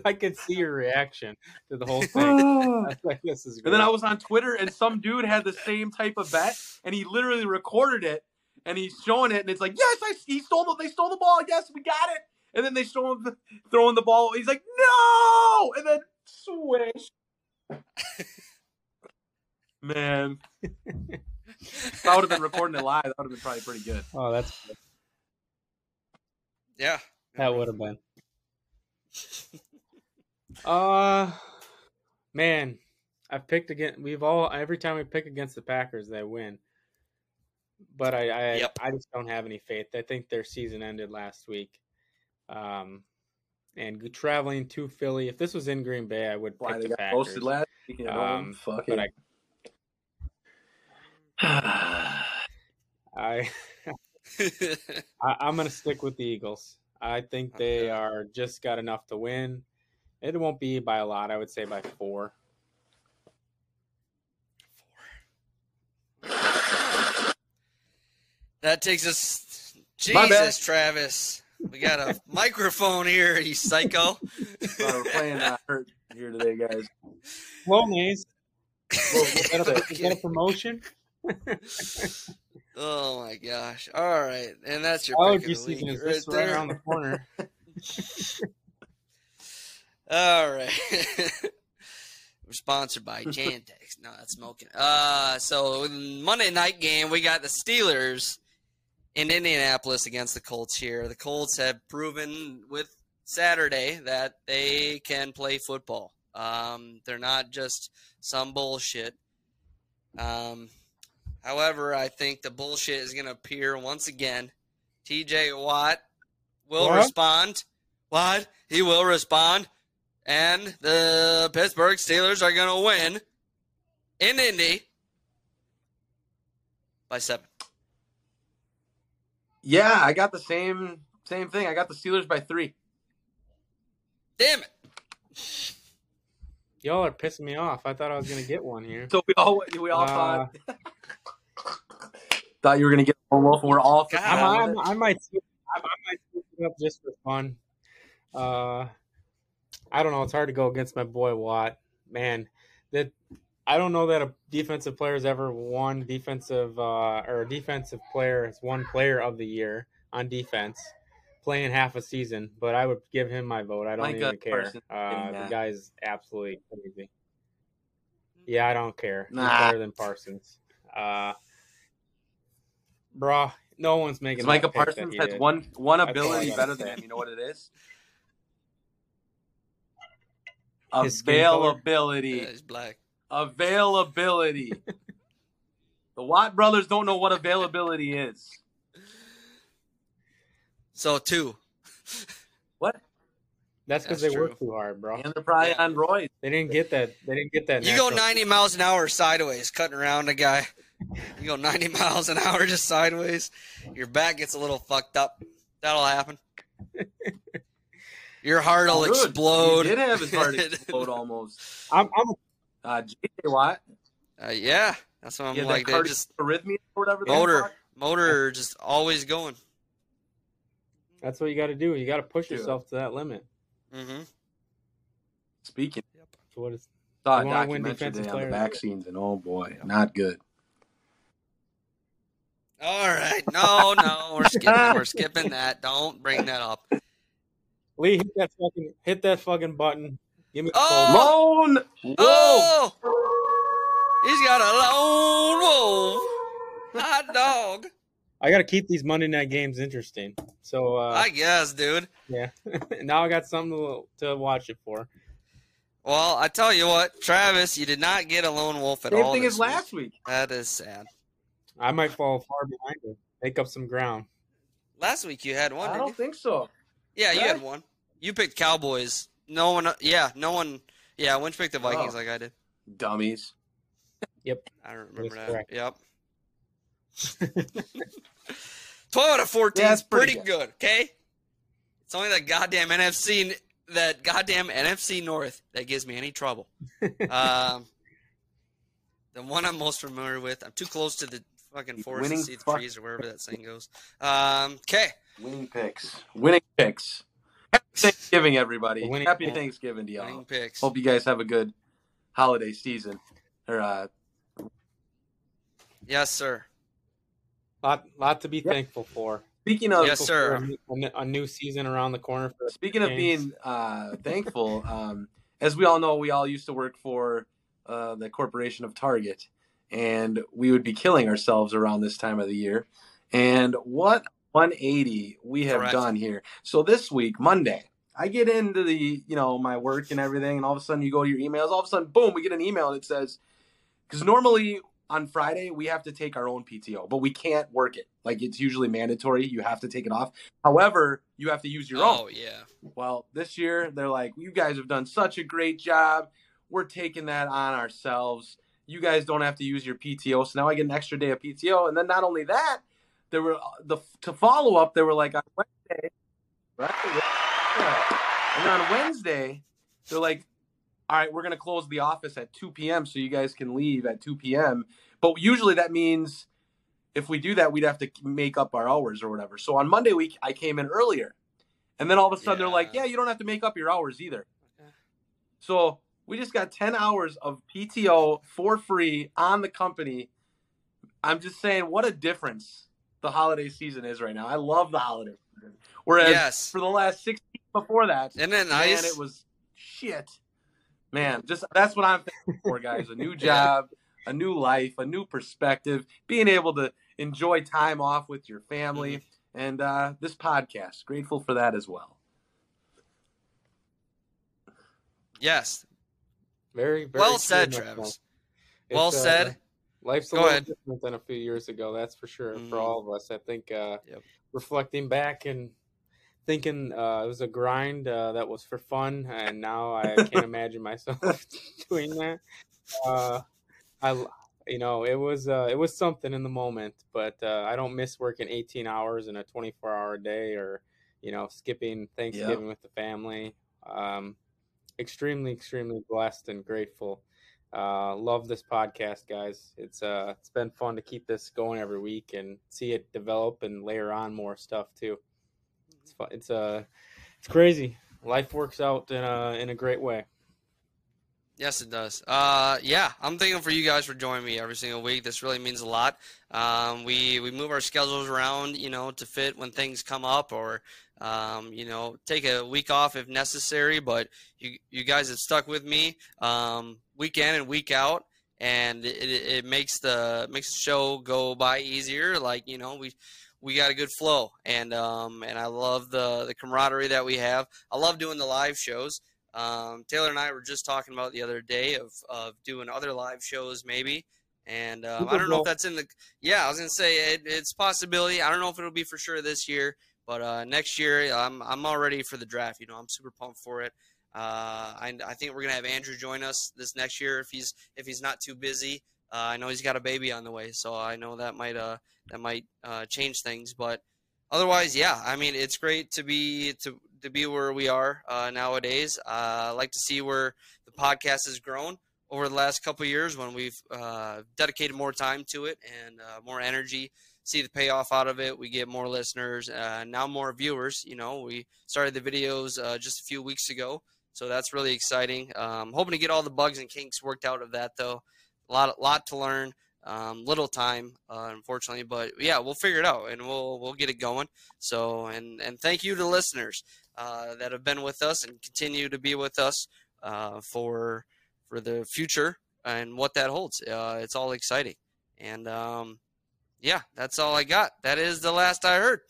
I could see your reaction to the whole thing. I was like, this is. And then. I was on Twitter, and some dude had the same type of bet, and he literally recorded it, and he's showing it, and it's like, yes, I, he stole the, they stole the ball, yes, we got it, and then they show him throwing the ball, he's like, no, and then swish. Man, if I would have been recording it live, that would have been probably pretty good. Oh, that's good. Yeah. that would have been. Uh, man, I've picked against. We've all every time we pick against the Packers, they win. But I, I, Yep. I just don't have any faith. I think their season ended last week, um, and traveling to Philly. If this was in Green Bay, I would Why pick they the got posted last week? You know, Um, fucking. but I, I, I I'm gonna stick with the Eagles. I think they are just got enough to win. It won't be by a lot. I would say by four. That takes us. Jesus, Travis. We got a microphone here, you psycho. Sorry, we're playing uh, hurt here today, guys. Well, Maze, is that a, is that a promotion? Oh my gosh! All right, and that's your Allergy pick of the season week is right right there. around the corner. All right. We're sponsored by Chantix. No, that's smoking. Uh, so Monday night game, we got the Steelers in Indianapolis against the Colts here. The Colts have proven with Saturday that they can play football. Um, they're not just some bullshit. Um, however, I think the bullshit is going to appear once again. TJ Watt will What? respond. What? He will respond. And the Pittsburgh Steelers are going to win in Indy by seven. Yeah, I got the same same thing. I got the Steelers by three. Damn it. Y'all are pissing me off. I thought I was gonna get one here. So we all we all Uh, thought thought you were gonna get one wolf, and we're all God. I, down I, with it. I might I, I might switch it up just for fun. Uh, I don't know. It's hard to go against my boy Watt. Man, that I don't know that a defensive player has ever won defensive uh, or a defensive player has won player of the year on defense playing half a season. But I would give him my vote. I don't Micah even care. Uh, the that. guy's absolutely crazy. Yeah, I don't care. He's better than Parsons. Uh, bruh, no one's making. that Micah pick that Parsons has did. one one That's all I ability better than him. You know what it is? His? Availability. Yeah, he's black. Availability. the Watt brothers don't know what availability is. So two. What? That's because they true. work too hard, bro. And they're probably Yeah. on roids. They didn't get that. They didn't get that. You go 90 miles an hour sideways, cutting around a guy. You go 90 miles an hour just sideways. Your back gets a little fucked up. That'll happen. Your heart will explode. He did have his heart explode almost. I'm, I'm Uh, JJ Watt. Uh, yeah, that's what I'm He had like. They just arrhythmia or whatever. motor, motor, just always going. That's what you got to do. You got to push Dude. yourself to that limit. hmm Speaking, That's what it's. saw a You wanna win documentary on the player of the vaccines, and oh boy, not good. All right, no, no, we're skipping. we're skipping that. Don't bring that up. Lee, hit that fucking hit that fucking button. Give me the Oh! code. Lone Wolf. Oh, he's got a lone wolf, hot dog. I got to keep these Monday night games interesting. So uh, I guess, dude. yeah, now I got something to, to watch it for. Well, I tell you what, Travis, you did not get a lone wolf at Same all. thing this as last week. week. That is sad. I might fall far behind it. Make up some ground. Last week you had one. I don't you? think so. Yeah, you I? had one. You picked Cowboys. No one. Yeah, no one. Yeah, Winch picked the Vikings Oh. like I did. Dummies. Yep. I don't remember that. correct. Yep. Twelve out of fourteen Yeah, is it's pretty pretty good. Okay. It's only that goddamn NFC, that goddamn NFC North that gives me any trouble. um, the one I'm most familiar with. I'm too close to the fucking forest Winning to see the fuck- trees or wherever that saying goes. Um, okay. Winning picks. Winning picks. Happy Thanksgiving, everybody. Winning- Happy Thanksgiving to y'all. Winning picks. Hope you guys have a good holiday season. Or uh, Yes, sir. Lot, lot to be Yep. thankful for. speaking of Yes, sir. A new- A, new- season around the corner. For Speaking of being uh, thankful, um, as we all know, we all used to work for uh, the corporation of Target, and we would be killing ourselves around this time of the year. And what 180 we have Correct. done here. So this week, Monday, I get into the you know my work and everything, and all of a sudden you go to your emails. All of a sudden, boom, we get an email and it says because normally on Friday we have to take our own PTO, but we can't work it. Like it's usually mandatory. You have to take it off. However, you have to use your Oh own. yeah. Well, this year they're like, you guys have done such a great job. We're taking that on ourselves. You guys don't have to use your PTO. So now I get an extra day of PTO. And then not only that, there were uh, the to follow up. They were like on Wednesday, right? Yeah. And on Wednesday, they're like, all right, we're gonna close the office at 2 p.m. so you guys can leave at 2 p.m. But usually that means if we do that, we'd have to make up our hours or whatever. So on Monday week, I came in earlier, and then all of a sudden they're like, yeah, you don't have to make up your hours either. So we just got 10 hours of PTO for free on the company. I'm just saying, what a difference the holiday season is right now. I love the holiday season. Whereas Yes. for the last six before that, it man, nice? it was shit. Man, just that's what I'm thinking for, guys. A new job, a new life, a new perspective, being able to enjoy time off with your family, Mm-hmm. and uh, this podcast. Grateful for that as well. Yes. Very, very Well said, Travis. Well uh, said. Life's a Go little ahead. different than a few years ago, that's for sure. Mhm. For all of us, I think uh, Yep. reflecting back and thinking uh, it was a grind uh, that was for fun, and now I can't imagine myself doing that. Uh, I, you know, it was uh, it was something in the moment, but uh, I don't miss working 18 hours in a 24 hour day, or you know, skipping Thanksgiving with the family. Um, extremely, extremely blessed and grateful. Uh, love this podcast, guys. It's uh, it's been fun to keep this going every week and see it develop and layer on more stuff too. It's fun. It's uh, it's crazy. Life works out in a in a great way. Yes, it does. Uh, yeah, I'm thankful for you guys for joining me every single week. This really means a lot. Um, we we move our schedules around, you know, to fit when things come up, or um, you know, take a week off if necessary. But you you guys have stuck with me um, week in and week out, and it, it, makes the makes the show go by easier. Like you know, we we got a good flow, and um, and I love the the camaraderie that we have. I love doing the live shows. Um, Taylor and I were just talking about the other day of, of doing other live shows, maybe. And um, I don't know if that's in the. Yeah, I was gonna say it, it's possibility. I don't know if it'll be for sure this year, but uh, next year I'm I'm all ready for the draft. You know, I'm super pumped for it. Uh, I, I think we're gonna have Andrew join us this next year if he's if he's not too busy. Uh, I know he's got a baby on the way, so I know that might uh that might uh, change things. But otherwise, yeah, I mean it's great to be to to be where we are uh, nowadays. Uh, I like to see where the podcast has grown over the last couple years when we've uh, dedicated more time to it and uh, more energy. See the payoff out of it. We get more listeners, uh, now more viewers. You know, we started the videos uh, just a few weeks ago, so that's really exciting. Um, hoping to get all the bugs and kinks worked out of that, though. A lot, lot to learn. Um, little time, uh, unfortunately, but yeah, we'll figure it out and we'll we'll get it going. So, and and thank you to listeners uh, that have been with us and continue to be with us uh, for for the future and what that holds. Uh, it's all exciting, and um, yeah, that's all I got. That is the last I heard.